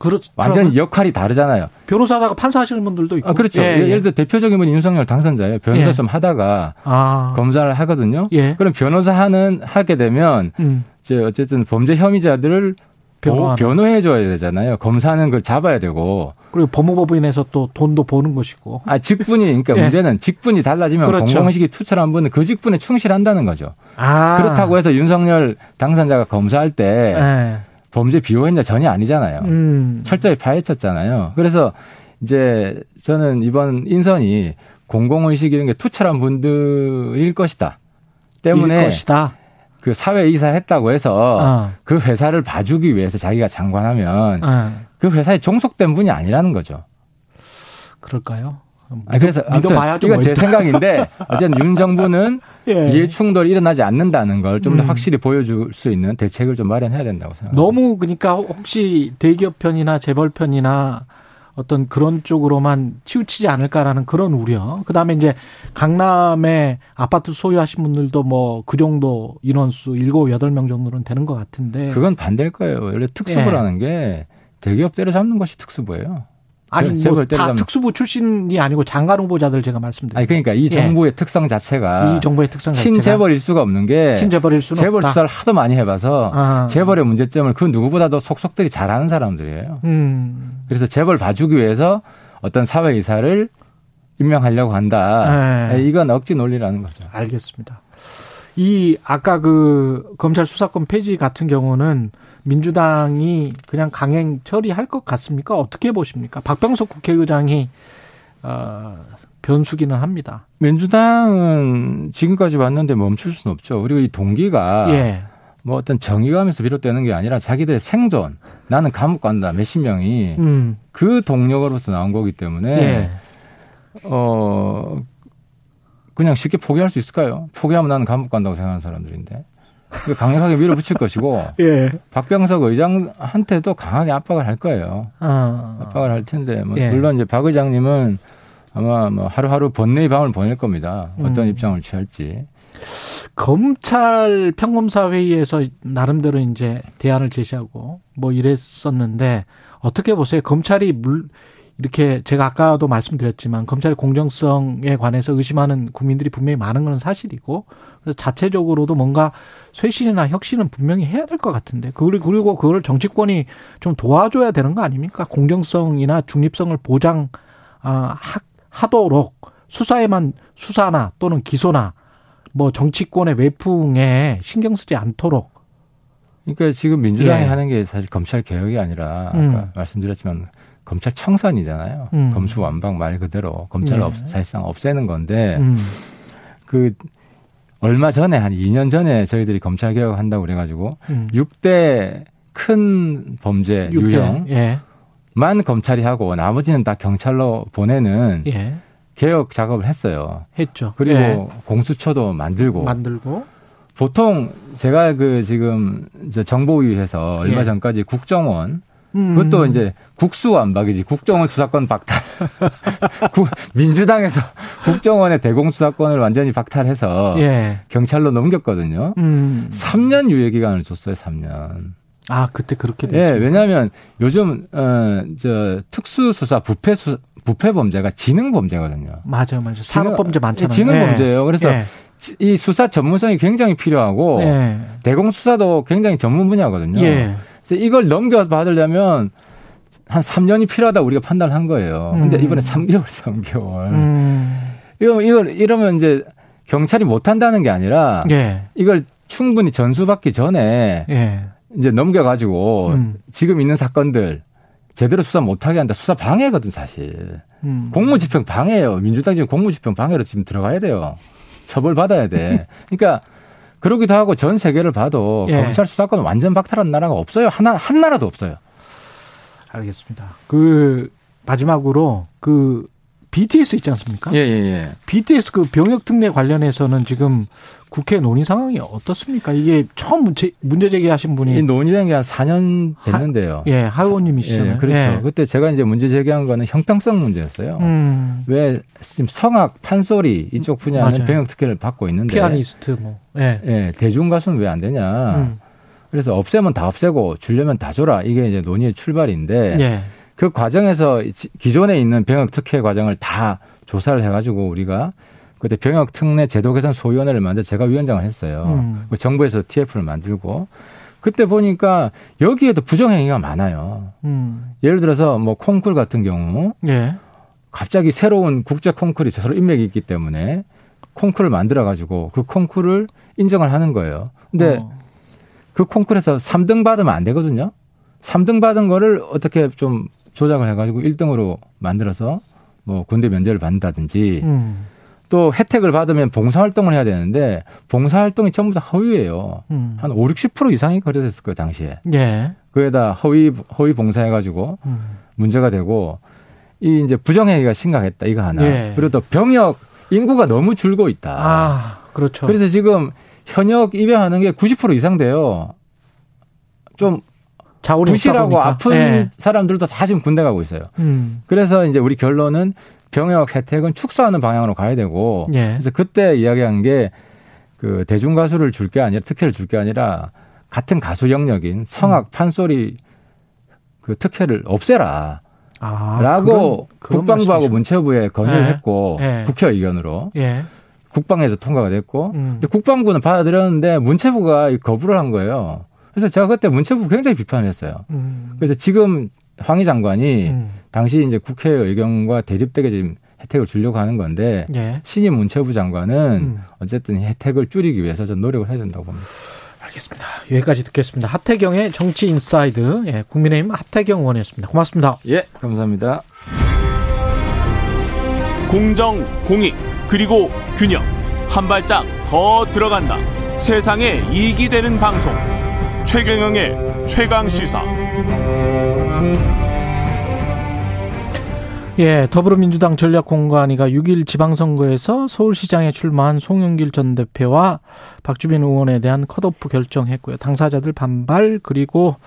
그렇죠. 완전 역할이 다르잖아요. 변호사다가 판사하시는 분들도 있고. 아, 그렇죠. 예, 예. 예를 들어 대표적인 분이 윤석열 당선자예요. 변호사 예. 좀 하다가 아. 검사를 하거든요. 예. 그럼 변호사 하는 하게 되면 음. 이제 어쨌든 범죄 혐의자들을. 변호해 줘야 되잖아요. 검사는 그걸 잡아야 되고. 그리고 법무법인에서 또 돈도 버는 것이고. 아, 직분이 그러니까 예. 문제는 직분이 달라지면 그렇죠. 공공의식이 투철한 분은 그 직분에 충실한다는 거죠. 아. 그렇다고 해서 윤석열 당선자가 검사할 때 예. 범죄 비호했냐 전혀 아니잖아요. 음. 철저히 파헤쳤잖아요. 그래서 이제 저는 이번 인선이 공공의식 이런 게 투철한 분들일 것이다. 일 때문에 것이다. 그 사회 이사 했다고 해서 어. 그 회사를 봐주기 위해서 자기가 장관하면 예. 그 회사에 종속된 분이 아니라는 거죠. 그럴까요? 아, 그래서 아무튼 믿어봐야죠. 이건 뭐 제. 생각인데 어쨌든 윤 정부는 예. 이해 충돌이 일어나지 않는다는 걸 좀더 음. 확실히 보여줄 수 있는 대책을 좀 마련해야 된다고 생각합니다. 너무 그러니까 혹시 대기업 편이나 재벌 편이나 어떤 그런 쪽으로만 치우치지 않을까라는 그런 우려. 그다음에 이제 강남에 아파트 소유하신 분들도 뭐 그 정도 인원수 일곱 여덟 명 정도는 되는 것 같은데. 그건 반대일 거예요. 원래 특수부라는 게 대기업 때려잡는 것이 특수부예요. 아니 재벌 뭐다 특수부 출신이 아니고 장관 후보자들 제가 말씀드린. 아니 그러니까 이 정부의 특성 자체가 이 정부의 특성 자체가 친재벌일 수가 없는 게 신재벌일 수는 재벌 없다. 수사를 하도 많이 해봐서 아. 재벌의 문제점을 그 누구보다도 속속들이 잘하는 사람들이에요. 음. 그래서 재벌 봐주기 위해서 어떤 사회 이사를 임명하려고 한다. 네. 이건 억지 논리라는 거죠. 알겠습니다. 이 아까 그 검찰 수사권 폐지 같은 경우는 민주당이 그냥 강행 처리할 것 같습니까? 어떻게 보십니까? 박병석 국회의장이 어, 변수기는 합니다. 민주당은 지금까지 왔는데 멈출 수는 없죠. 그리고 이 동기가 예. 뭐 어떤 정의감에서 비롯되는 게 아니라 자기들의 생존, 나는 감옥 간다 몇십 명이 음. 그 동력으로서 나온 거기 때문에 예. 어 그냥 쉽게 포기할 수 있을까요? 포기하면 나는 감옥 간다고 생각하는 사람들인데 강력하게 밀어붙일 것이고 예. 박병석 의장한테도 강하게 압박을 할 거예요. 어. 압박을 할 텐데 뭐 예. 물론 이제 박 의장님은 아마 뭐 하루하루 번뇌의 밤을 보낼 겁니다. 어떤 음. 입장을 취할지. 검찰 평검사 회의에서 나름대로 이제 대안을 제시하고 뭐 이랬었는데 어떻게 보세요? 검찰이 물 이렇게 제가 아까도 말씀드렸지만 검찰의 공정성에 관해서 의심하는 국민들이 분명히 많은 건 사실이고 그래서 자체적으로도 뭔가 쇄신이나 혁신은 분명히 해야 될 것 같은데 그리고 그리고 그걸 정치권이 좀 도와줘야 되는 거 아닙니까? 공정성이나 중립성을 보장 아, 하, 하도록 수사에만 수사나 또는 기소나 뭐 정치권의 외풍에 신경 쓰지 않도록 그러니까 지금 민주당이 예. 하는 게 사실 검찰 개혁이 아니라 아까 음. 말씀드렸지만 검찰 청산이잖아요. 음. 검수 완박 말 그대로 검찰을 예. 없- 사실상 없애는 건데 음. 그 얼마 전에 한 2년 전에 저희들이 검찰 개혁 한다고 그래가지고 음. 6대 큰 범죄 육대. 유형만 예. 검찰이 하고 나머지는 다 경찰로 보내는 예. 개혁 작업을 했어요. 했죠. 그리고 예. 공수처도 만들고 만들고 보통 제가 그 지금 저 정보위에서 얼마 예. 전까지 국정원 음. 그것도 이제 국수 완박이지 국정원 수사권 박탈 국- 민주당에서 국정원의 대공수사권을 완전히 박탈해서 예. 경찰로 넘겼거든요. 음. 3년 유예 기간을 줬어요. 3년. 아, 그때 그렇게 예, 됐어요. 왜냐하면 요즘 어저 특수수사 부패 수 부패 범죄가 지능 범죄거든요. 맞아요, 맞아요. 산업 범죄 많잖아요. 지능 예. 범죄예요. 그래서 예. 이 수사 전문성이 굉장히 필요하고 예. 대공 수사도 굉장히 전문 분야거든요. 예. 그래서 이걸 넘겨받으려면 한 3년이 필요하다 고 우리가 판단한 거예요. 근데 음. 이번에 3개월, 3개월. 음. 이거 이걸 이러면 이제 경찰이 못 한다는 게 아니라 예. 이걸 충분히 전수받기 전에 예. 이제 넘겨가지고 음. 지금 있는 사건들 제대로 수사 못하게 한다. 수사 방해거든 사실. 음. 공무집행 방해예요. 민주당 지금 공무집행 방해로 지금 들어가야 돼요. 처벌 받아야 돼. 그러니까 그러기도 하고 전 세계를 봐도 예. 검찰 수사권 완전 박탈한 나라가 없어요. 하나 한 나라도 없어요. 알겠습니다. 그 마지막으로 그 BTS 있지 않습니까? 예, 예, 예. BTS 그 병역 특례 관련해서는 지금 국회 논의 상황이 어떻습니까? 이게 처음 문제, 문제 제기하신 분이 이 논의된 게 한 4년 됐는데요. 예, 하의원님이시잖아요. 예, 그렇죠. 예. 그때 제가 이제 문제 제기한 거는 형평성 문제였어요. 음, 왜 지금 성악, 판소리 이쪽 분야는 맞아요. 병역 특혜를 받고 있는데 피아니스트 뭐. 예. 예, 대중 가수는 왜 안 되냐. 음, 그래서 없애면 다 없애고 주려면 다 줘라. 이게 이제 논의의 출발인데 예. 그 과정에서 지- 기존에 있는 병역 특혜 과정을 다 조사를 해가지고 우리가 그때 병역 특례 제도 개선 소위원회를 만들 제가 위원장을 했어요. 음. 그 정부에서 TF를 만들고 그때 보니까 여기에도 부정행위가 많아요. 음, 예를 들어서 뭐 콩쿨 같은 경우 예. 갑자기 새로운 국제 콩쿨이 서로 인맥이 있기 때문에 콩쿨을 만들어 가지고 그 콩쿨을 인정을 하는 거예요. 근데 어, 그 콩쿨에서 3등 받으면 안 되거든요. 3등 받은 거를 어떻게 좀 조작을 해가지고 1등으로 만들어서 뭐 군대 면제를 받는다든지 음, 또 혜택을 받으면 봉사활동을 해야 되는데 봉사활동이 전부 다 허위예요. 음. 한 5, 60% 이상이 거래됐을 거예요, 당시에. 예. 그에다 허위, 허위 봉사해가지고 음, 문제가 되고 이 이제 부정행위가 심각했다, 이거 하나. 예. 그리고 또 병역 인구가 너무 줄고 있다. 아, 그렇죠. 그래서 지금 현역 입양하는 게 90% 이상 돼요. 좀 부실하고. 아픈 예. 사람들도 다 지금 군대 가고 있어요. 음, 그래서 이제 우리 결론은 병역 혜택은 축소하는 방향으로 가야 되고 예. 그래서 그때 이야기한 게 그 대중 가수를 줄 게 아니라 특혜를 줄 게 아니라 같은 가수 영역인 음. 성악 판소리 그 특혜를 없애라. 아, 라고 그런- 그런 국방부하고. 문체부에 건의를 예. 했고 예. 국회 의견으로 예. 국방에서 통과가 됐고 음. 근데 국방부는 받아들였는데 문체부가 거부를 한 거예요. 그래서 제가 그때 문체부 굉장히 비판을 했어요. 음, 그래서 지금 황희 장관이 음, 당시 이제 국회 의견과 대립되게 지금 혜택을 주려고 하는 건데 예. 신임 문체부 장관은 음. 어쨌든 혜택을 줄이기 위해서 좀 노력을 해야 된다고 봅니다. 알겠습니다. 여기까지 듣겠습니다. 하태경의 정치 인사이드, 예, 국민의힘 하태경 의원이었습니다. 고맙습니다. 예, 감사합니다. 공정, 공익, 그리고 균형. 한 발짝 더 들어간다. 세상에 이익이 되는 방송. 최경영의 최강 시사. 예, 더불어민주당 전략공관위가 6일 지방선거에서 서울시장에 출마한 송영길 전 대표와 박주민 의원에 대한 컷오프 결정했고요. 당사자들 반발 그리고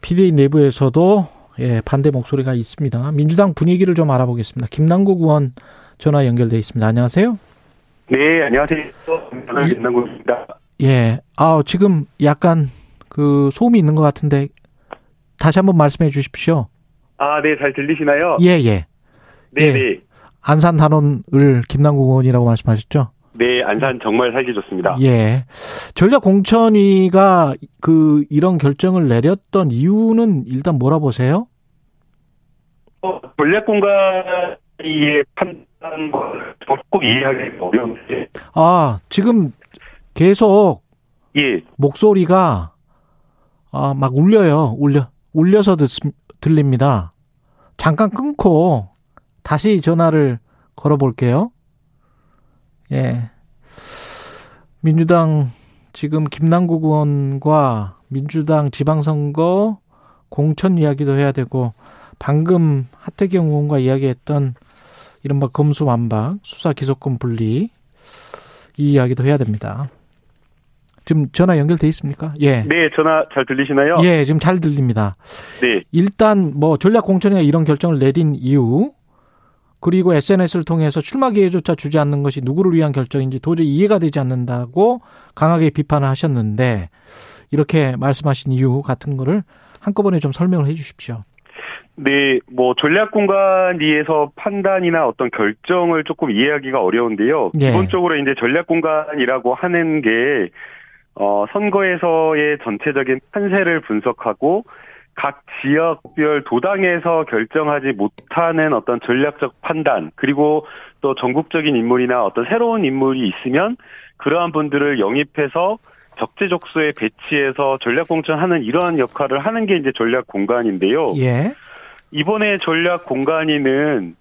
비대위 내부에서도 예, 반대 목소리가 있습니다. 민주당 분위기를 좀 알아보겠습니다. 김남국 의원 전화 연결돼 있습니다. 안녕하세요. 네, 안녕하세요. 김남국입니다. 예, 아 지금 약간 그 소음이 있는 것 같은데 다시 한번 말씀해 주십시오. 아, 네, 잘 들리시나요? 예, 예. 네, 예. 네. 안산 단원을 김남국 의원이라고 말씀하셨죠? 네, 안산 정말 살기 좋습니다. 예. 전략 공천위가 그 이런 결정을 내렸던 이유는 일단 뭐라 보세요? 어, 전략공간의 판단 꼭 이해하기 어려운데, 아, 지금 계속 예, 목소리가 아, 막 울려요. 울려. 울려서 듣, 들립니다. 잠깐 끊고 다시 전화를 걸어 볼게요. 예. 민주당 지금 김남국 의원과 민주당 지방선거 공천 이야기도 해야 되고 방금 하태경 의원과 이야기했던 이른바 검수완박 수사 기소권 분리 이 이야기도 해야 됩니다. 지금 전화 연결돼 있습니까? 예. 네, 전화 잘 들리시나요? 예, 지금 잘 들립니다. 네, 일단 뭐 전략 공천위가 이런 결정을 내린 이유 그리고 SNS를 통해서 출마 기회조차 주지 않는 것이 누구를 위한 결정인지 도저히 이해가 되지 않는다고 강하게 비판을 하셨는데 이렇게 말씀하신 이유 같은 거를 한꺼번에 좀 설명을 해 주십시오. 네, 뭐 전략 공간에서 판단이나 어떤 결정을 조금 이해하기가 어려운데요. 예. 기본적으로 이제 전략 공간이라고 하는 게 어, 선거에서의 전체적인 판세를 분석하고 각 지역별 도당에서 결정하지 못하는 어떤 전략적 판단 그리고 또 전국적인 인물이나 어떤 새로운 인물이 있으면 그러한 분들을 영입해서 적재적소에 배치해서 전략 공천하는 이러한 역할을 하는 게 이제 전략 공간인데요. 예. 이번에 전략 공간이는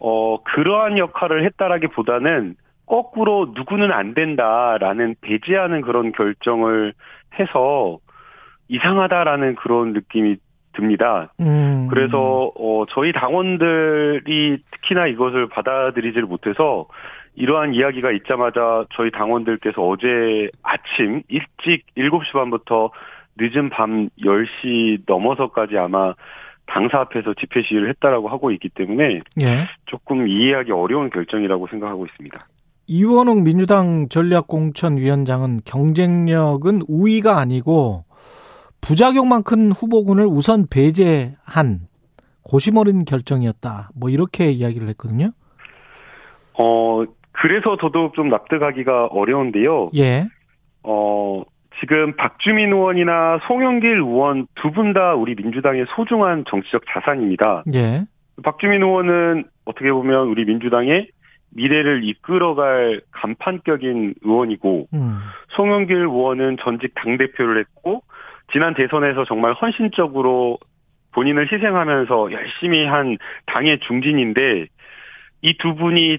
어 그러한 역할을 했다라기보다는 거꾸로 누구는 안 된다라는 배제하는 그런 결정을 해서 이상하다라는 그런 느낌이 듭니다. 음. 그래서 어 저희 당원들이 특히나 이것을 받아들이지를 못해서 이러한 이야기가 있자마자 저희 당원들께서 어제 아침 일찍 7시 반부터 늦은 밤 10시 넘어서까지 아마 당사 앞에서 집회 시위를 했다라고 하고 있기 때문에 예. 조금 이해하기 어려운 결정이라고 생각하고 있습니다. 이원웅 민주당 전략공천위원장은 경쟁력은 우위가 아니고 부작용만 큰 후보군을 우선 배제한 고심 어린 결정이었다. 뭐 이렇게 이야기를 했거든요. 어 그래서 더더욱 좀 납득하기가 어려운데요. 예. 어, 지금 박주민 의원이나 송영길 의원 두 분 다 우리 민주당의 소중한 정치적 자산입니다. 예. 박주민 의원은 어떻게 보면 우리 민주당의 미래를 이끌어갈 간판격인 의원이고, 음. 송영길 의원은 전직 당 대표를 했고, 지난 대선에서 정말 헌신적으로 본인을 희생하면서 열심히 한 당의 중진인데, 이 두 분이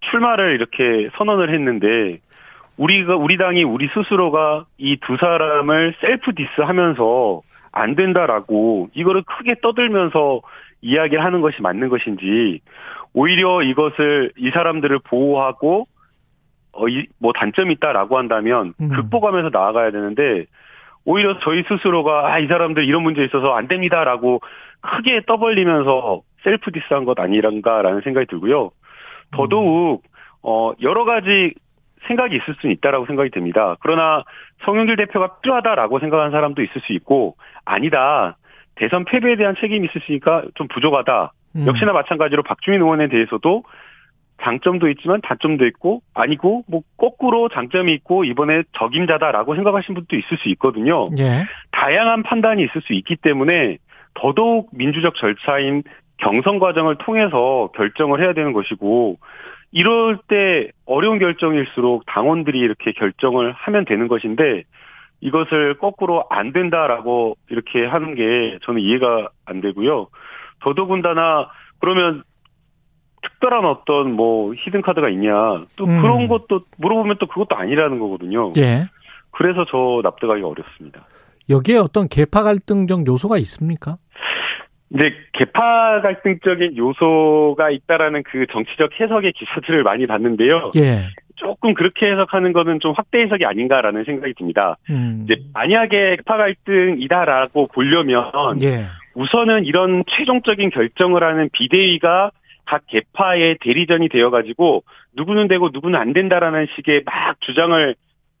출마를 이렇게 선언을 했는데, 우리가, 우리 당이 우리 스스로가 이 두 사람을 self diss 하면서 안 된다라고 이거를 크게 떠들면서 이야기를 하는 것이 맞는 것인지, 오히려 이것을, 이 사람들을 보호하고, 어, 이, 뭐 단점이 있다라고 한다면 음. 극복하면서 나아가야 되는데, 오히려 저희 스스로가, 아, 이 사람들 이런 문제 있어서 안 됩니다라고 크게 떠벌리면서 셀프 디스한 것 아니란가라는 생각이 들고요. 더더욱, 어, 여러 가지 생각이 있을 수는 있다라고 생각이 듭니다. 그러나 성윤길 대표가 필요하다라고 생각하는 사람도 있을 수 있고, 아니다. 대선 패배에 대한 책임이 있으니까 좀 부족하다. 음. 역시나 마찬가지로 박주민 의원에 대해서도 장점도 있지만 단점도 있고 아니고 뭐 거꾸로 장점이 있고 이번에 적임자다라고 생각하시는 분도 있을 수 있거든요. 예. 다양한 판단이 있을 수 있기 때문에 더더욱 민주적 절차인 경선 과정을 통해서 결정을 해야 되는 것이고 이럴 때 어려운 결정일수록 당원들이 이렇게 결정을 하면 되는 것인데 이것을 거꾸로 안 된다라고 이렇게 하는 게 저는 이해가 안 되고요. 더더군다나 그러면 특별한 어떤 뭐 히든 카드가 있냐 또 음. 그런 것도 물어보면 또 그것도 아니라는 거거든요. 예. 그래서 저 납득하기 어렵습니다. 여기에 어떤 계파 갈등적 요소가 있습니까? 이제 개파 갈등적인 요소가 있다라는 그 정치적 해석의 기사들을 많이 봤는데요. 예. 조금 그렇게 해석하는 거는 좀 확대 해석이 아닌가라는 생각이 듭니다. 음. 이제 만약에 개파 갈등이다라고 보려면 예. 우선은 이런 최종적인 결정을 하는 비대위가 각 개파의 대리전이 되어가지고 누구는 되고 누구는 안 된다라는 식의 막 주장을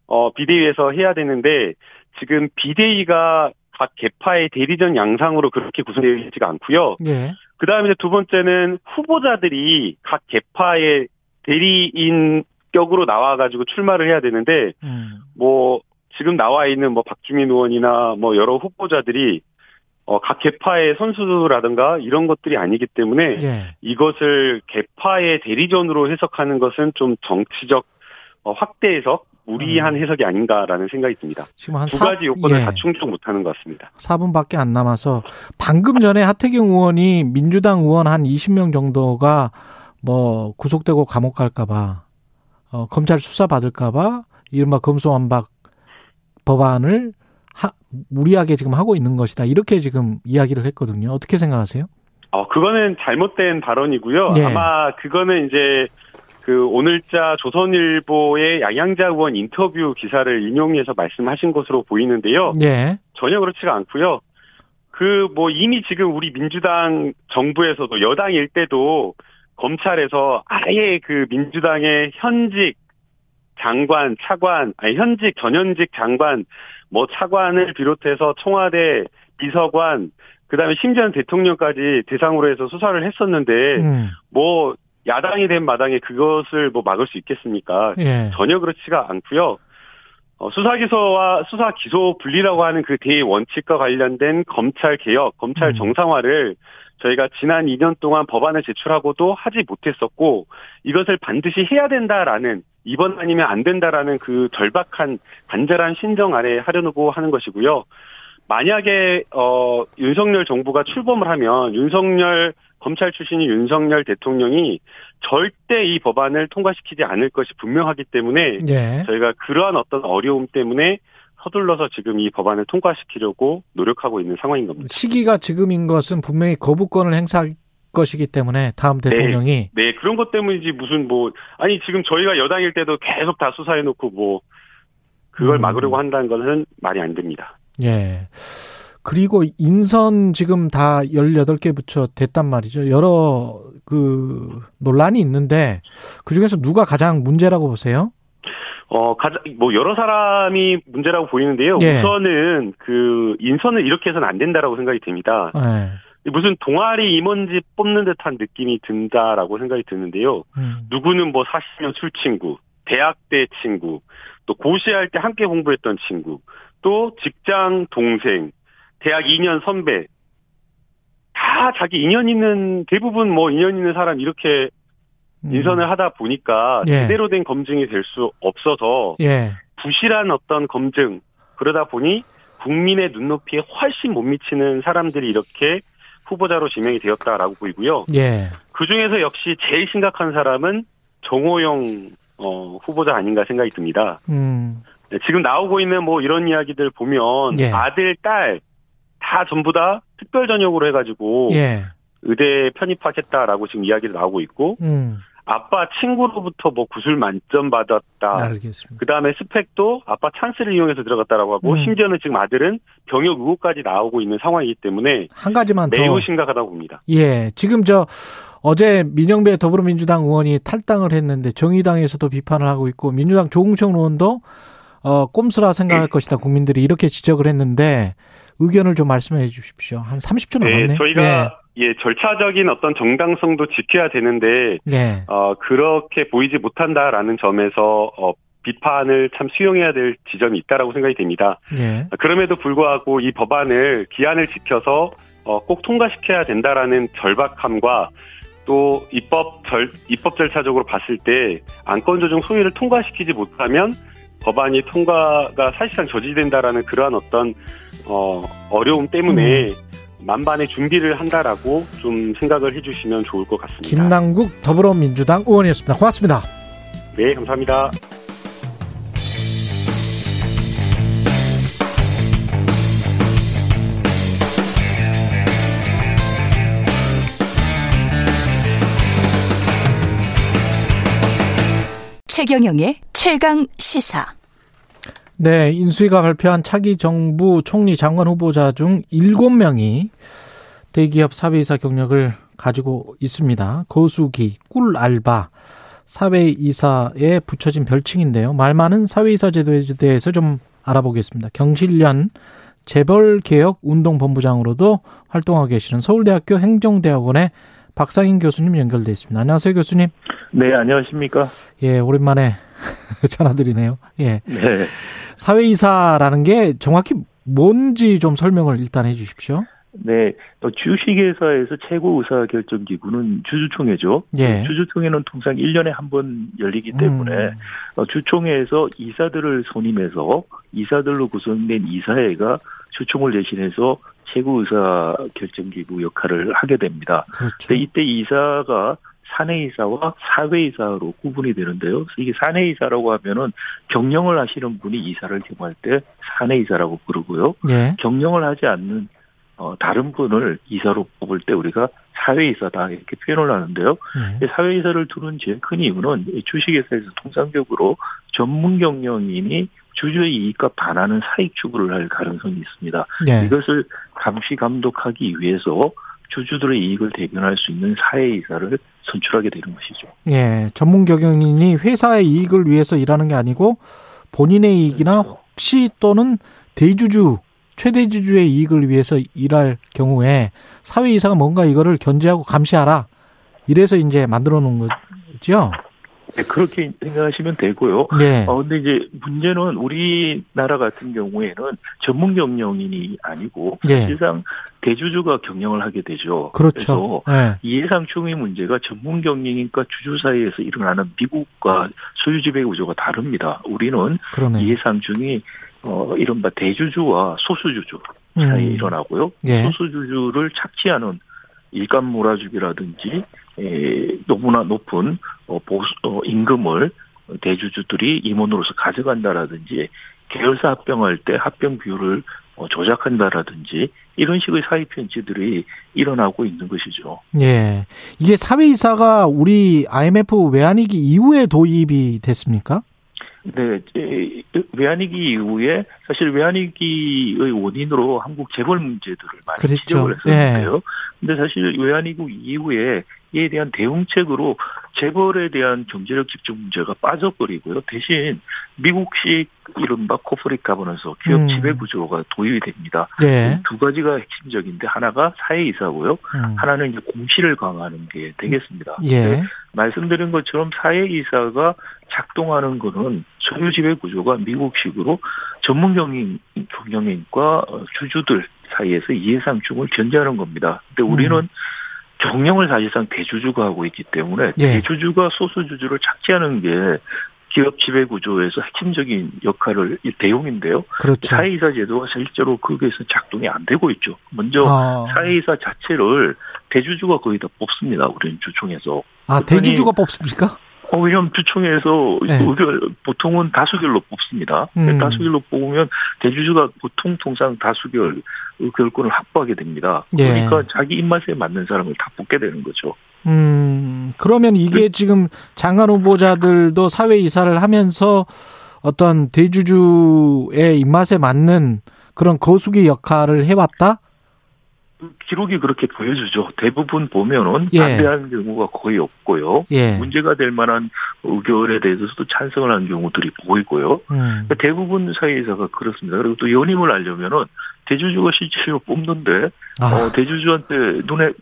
어 비대위에서 해야 되는데 지금 비대위가 각 개파의 대리전 양상으로 그렇게 구성되어 있지가 않고요. 예. 그 다음에 이제 두 번째는 후보자들이 각 개파의 대리인 격으로 나와가지고 출마를 해야 되는데 음. 뭐 지금 나와 있는 뭐 박주민 의원이나 뭐 여러 후보자들이 어, 각 개파의 선수라든가 이런 것들이 아니기 때문에 예. 이것을 개파의 대리전으로 해석하는 것은 좀 정치적 어, 확대 해석, 무리한 해석이 아닌가라는 생각이 듭니다. 지금 한두 사- 가지 요건을 예. 다 충족 못하는 것 같습니다. 4분밖에 안 남아서 방금 전에 하태경 의원이 민주당 의원 한 20명 정도가 뭐 구속되고 감옥 갈까봐 어, 검찰 수사 받을까봐 이른바 검수완박 법안을 하, 무리하게 지금 하고 있는 것이다 이렇게 지금 이야기를 했거든요. 어떻게 생각하세요? 어, 그거는 잘못된 발언이고요. 예. 아마 그거는 이제 그 오늘자 조선일보의 양양자 의원 인터뷰 기사를 인용해서 말씀하신 것으로 보이는데요. 예, 전혀 그렇지가 않고요. 그 뭐 이미 지금 우리 민주당 정부에서도 여당일 때도 검찰에서 아예 그 민주당의 현직 장관, 차관, 아니 현직, 전현직 장관, 뭐 차관을 비롯해서 청와대 비서관, 그다음에 심지어는 대통령까지 대상으로 해서 수사를 했었는데 음. 뭐 야당이 된 마당에 그것을 뭐 막을 수 있겠습니까? 예. 전혀 그렇지가 않고요. 어, 수사 기소와 수사 기소 분리라고 하는 그 대원칙과 관련된 검찰 개혁, 검찰 음. 정상화를 저희가 지난 2년 동안 법안을 제출하고도 하지 못했었고 이것을 반드시 해야 된다라는 이번 아니면 안 된다라는 그 절박한 간절한 신정 아래 하려고 하는 것이고요. 만약에 어 윤석열 정부가 출범을 하면 윤석열 검찰 출신인 윤석열 대통령이 절대 이 법안을 통과시키지 않을 것이 분명하기 때문에 예. 저희가 그러한 어떤 어려움 때문에 서둘러서 지금 이 법안을 통과시키려고 노력하고 있는 상황인 겁니다. 시기가 지금인 것은 분명히 거부권을 행사할 것이기 때문에 다음 대통령이 네, 그런 것 때문이지 무슨 뭐 아니 지금 저희가 여당일 때도 계속 다 수사해 놓고 뭐 그걸 음. 막으려고 한다는 것은 말이 안 됩니다. 예. 그리고 인선 지금 다 18개 부처 됐단 말이죠. 여러 그 논란이 있는데 그중에서 누가 가장 문제라고 보세요? 어, 가장, 뭐, 여러 사람이 문제라고 보이는데요. 예. 우선은 그, 인선을 이렇게 해서는 안 된다라고 생각이 됩니다. 예. 무슨 동아리 임원직 뽑는 듯한 느낌이 든다라고 생각이 드는데요. 음. 누구는 뭐 40년 술 친구, 대학 때 친구, 또 고시할 때 함께 공부했던 친구, 또 직장 동생, 대학 2년 선배, 다 자기 인연 있는, 대부분 뭐 인연 있는 사람 이렇게 음. 인선을 하다 보니까 예. 제대로 된 검증이 될 수 없어서 예. 부실한 어떤 검증 그러다 보니 국민의 눈높이에 훨씬 못 미치는 사람들이 이렇게 후보자로 지명이 되었다라고 보이고요. 예. 그 중에서 역시 제일 심각한 사람은 정호영 어, 후보자 아닌가 생각이 듭니다. 음. 네, 지금 나오고 있는 뭐 이런 이야기들 보면 예. 아들, 딸 다 전부 다 특별 전역으로 해가지고 예. 의대 편입하겠다라고 지금 이야기도 나오고 있고 음. 아빠 친구로부터 뭐 구술 만점 받았다. 알겠습니다. 그 다음에 스펙도 아빠 찬스를 이용해서 들어갔다라고 하고 음. 심지어는 지금 아들은 병역 의혹까지 나오고 있는 상황이기 때문에 한 가지만 더 매우 심각하다고 봅니다. 예, 지금 저 어제 민영배 더불어민주당 의원이 탈당을 했는데 정의당에서도 비판을 하고 있고 민주당 조웅청 의원도 어 꼼수라 생각할 것이다 국민들이 이렇게 지적을 했는데 의견을 좀 말씀해 주십시오. 한 30초 남았네요. 네, 저희가 예, 절차적인 어떤 정당성도 지켜야 되는데 예. 예. 어, 그렇게 보이지 못한다라는 점에서 어, 비판을 참 수용해야 될 지점이 있다라고 생각이 됩니다. 예. 그럼에도 불구하고 이 법안을 기한을 지켜서 어, 꼭 통과시켜야 된다라는 절박함과 또 입법 절 입법 절차적으로 봤을 때 안건 조정 소위를 통과시키지 못하면 법안이 통과가 사실상 저지된다라는 그러한 어떤 어, 어려움 때문에 만반의 준비를 한다라고 좀 생각을 해주시면 좋을 것 같습니다. 김남국 더불어민주당 의원이었습니다. 고맙습니다. 네, 감사합니다. 최경영의 최강 시사. 네, 인수위가 발표한 차기 정부 총리 장관 후보자 중 7명이 대기업 사회이사 경력을 가지고 있습니다. 거수기, 꿀 알바, 사회이사에 붙여진 별칭인데요. 말 많은 사회이사 제도에 대해서 좀 알아보겠습니다. 경실련 재벌개혁 운동본부장으로도 활동하고 계시는 서울대학교 행정대학원의 박상인 교수님 연결돼 있습니다. 안녕하세요, 교수님. 네, 안녕하십니까? 예, 오랜만에 전화드리네요. 예. 네. 사회이사라는 게 정확히 뭔지 좀 설명을 일단 해 주십시오. 네, 어, 주식회사에서 최고 의사 결정 기구는 주주총회죠. 예. 주주총회는 통상 1년에 한 번 열리기 때문에 음. 어, 주총회에서 이사들을 선임해서 이사들로 구성된 이사회가 주총을 대신해서 최고 의사 결정 기구 역할을 하게 됩니다. 그렇죠. 근데 이때 이사가 사내이사와 사회이사로 구분이 되는데요. 이게 사내이사라고 하면은 경영을 하시는 분이 이사를 경험할 때 사내이사라고 부르고요. 예. 경영을 하지 않는 어, 다른 분을 이사로 뽑을 때 우리가 사회이사다 이렇게 표현을 하는데요. 예. 이 사회이사를 두는 제일 큰 이유는 이 주식회사에서 통상적으로 전문 경영인이 주주의 이익과 반하는 사익 추구를 할 가능성이 있습니다. 예. 이것을 감시 감독하기 위해서 주주들의 이익을 대변할 수 있는 사회이사를 선출하게 되는 것이죠. 예, 전문 경영인이 회사의 이익을 위해서 일하는 게 아니고 본인의 이익이나 혹시 또는 대주주 최대 주주의 이익을 위해서 일할 경우에 사회이사가 뭔가 이거를 견제하고 감시하라. 이래서 이제 만들어 놓은 거죠. 네, 그렇게 생각하시면 되고요. 네. 어, 근데 이제 문제는 우리나라 같은 경우에는 전문 경영인이 아니고 네. 사실상 대주주가 경영을 하게 되죠. 그렇죠. 그래서 네. 이해상 충의 문제가 전문 경영인과 주주 사이에서 일어나는 미국과 소유 지배 구조가 다릅니다. 우리는 그러네. 이해상충이 어 이른바 대주주와 소수주주 사이에 음. 일어나고요. 예. 소수주주를 착취하는 일감 몰아주기라든지 에, 너무나 높은 어, 보수, 어, 임금을 대주주들이 임원으로서 가져간다라든지 계열사 합병할 때 합병 비율을 어, 조작한다라든지 이런 식의 사회 편지들이 일어나고 있는 것이죠. 예. 이게 사회이사가 우리 IMF 외환위기 이후에 도입이 됐습니까? 네, 에, 외환위기 이후에 사실 외환위기의 원인으로 한국 재벌 문제들을 많이 그랬죠. 지적을 했었는데요. 근데 사실 외환위기 이후에 이에 대한 대응책으로 재벌에 대한 경제력 집중 문제가 빠져버리고요. 대신 미국식 이른바 corporate governance 기업 음. 지배 구조가 도입이 됩니다. 네. 두 가지가 핵심적인데 하나가 사외 이사고요. 음. 하나는 이제 공시를 강화하는 게 되겠습니다. 예. 근데 말씀드린 것처럼 사외 이사가 작동하는 거는 소유 지배 구조가 미국식으로 전문 경영 경영인과 어, 주주들 사이에서 이해상충을 견제하는 겁니다. 근데 우리는 음. 경영을 사실상 대주주가 하고 있기 때문에 예. 대주주가 소수주주를 착취하는 게 기업 지배 구조에서 핵심적인 역할을 이 대용인데요. 그렇죠. 사회이사 제도가 실제로 거기에서 작동이 안 되고 있죠. 먼저 아, 사회이사 자체를 대주주가 거의 다 뽑습니다. 우리는 주총에서. 아, 대주주가 뽑습니까? 어, 주총에서 네. 의결 보통은 다수결로 뽑습니다. 음. 다수결로 뽑으면 대주주가 보통 통상 다수결 의결권을 확보하게 됩니다. 예. 그러니까 자기 입맛에 맞는 사람을 다 뽑게 되는 거죠. 음, 그러면 이게 그 지금 장관 후보자들도 사회 이사를 하면서 어떤 대주주의 입맛에 맞는 그런 거수기 역할을 해왔다? 기록이 그렇게 보여주죠. 대부분 보면은 예. 반대하는 경우가 거의 없고요. 예. 문제가 될 만한 의결에 대해서도 찬성을 하는 경우들이 보이고요. 음, 그러니까 대부분 사회에서가 그렇습니다. 그리고 또 연임을 하려면은 대주주가 실제로 뽑는데 아, 어, 대주주한테 눈에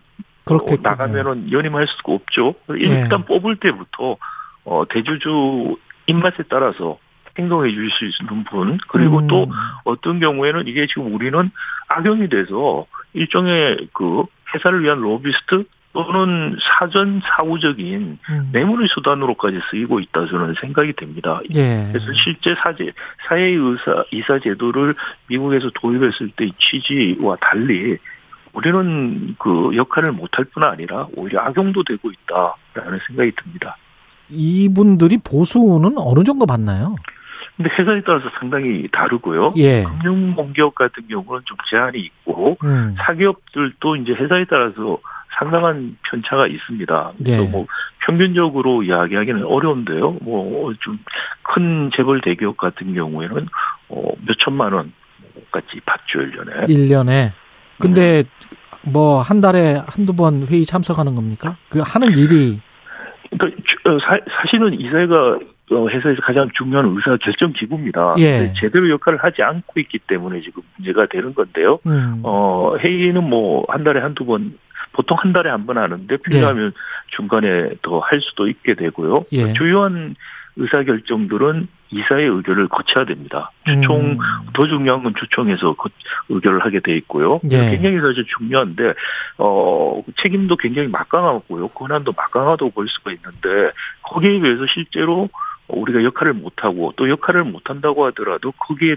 그렇게 어, 나가면은 연임할 수가 없죠. 일단 뽑을 때부터 어, 대주주 입맛에 따라서 행동해 주실 수 있는 분 그리고 음. 또 어떤 경우에는 이게 지금 우리는 악용이 돼서 일종의 그 회사를 위한 로비스트 또는 사전 사후적인 음, 뇌물의 수단으로까지 쓰이고 있다 저는 생각이 됩니다. 예. 그래서 실제 사제 사회 의사 이사 제도를 미국에서 도입했을 때의 취지와 달리 우리는 그 역할을 못할 뿐 아니라 오히려 악용도 되고 있다라는 생각이 듭니다. 이분들이 보수는 어느 정도 받나요? 근데 회사에 따라서 상당히 다르고요. 예. 금융 공기업 같은 경우는 좀 제한이 있고 음, 사기업들도 이제 회사에 따라서 상당한 편차가 있습니다. 그래서 예. 뭐 평균적으로 이야기하기는 어려운데요. 뭐 좀 큰 재벌 대기업 같은 경우에는 어, 몇 천만 원까지 받죠 1년에. 1년에. 근데 뭐한 달에 한두 번 회의 참석하는 겁니까? 그 하는 일이 그러니까 주- 어, 사, 사실은 이사회가 어, 회사에서 가장 중요한 의사 결정 기구입니다. 예. 제대로 역할을 하지 않고 있기 때문에 지금 문제가 되는 건데요. 음, 어, 회의는 뭐 한 달에 한두 번 보통 한 달에 한 번 하는데 필요하면 중간에 더 할 수도 있게 되고요. 예. 주요한 의사 결정들은 이사의 의결을 거쳐야 됩니다. 주총 음, 더 중요한 건 주총에서 거- 의결을 하게 돼 있고요. 예. 굉장히 사실 중요한데 어 책임도 굉장히 막강하고요. 권한도 막강하다고 볼 수가 있는데 거기에 비해서 실제로 우리가 역할을 못하고 또 역할을 못한다고 하더라도 거기에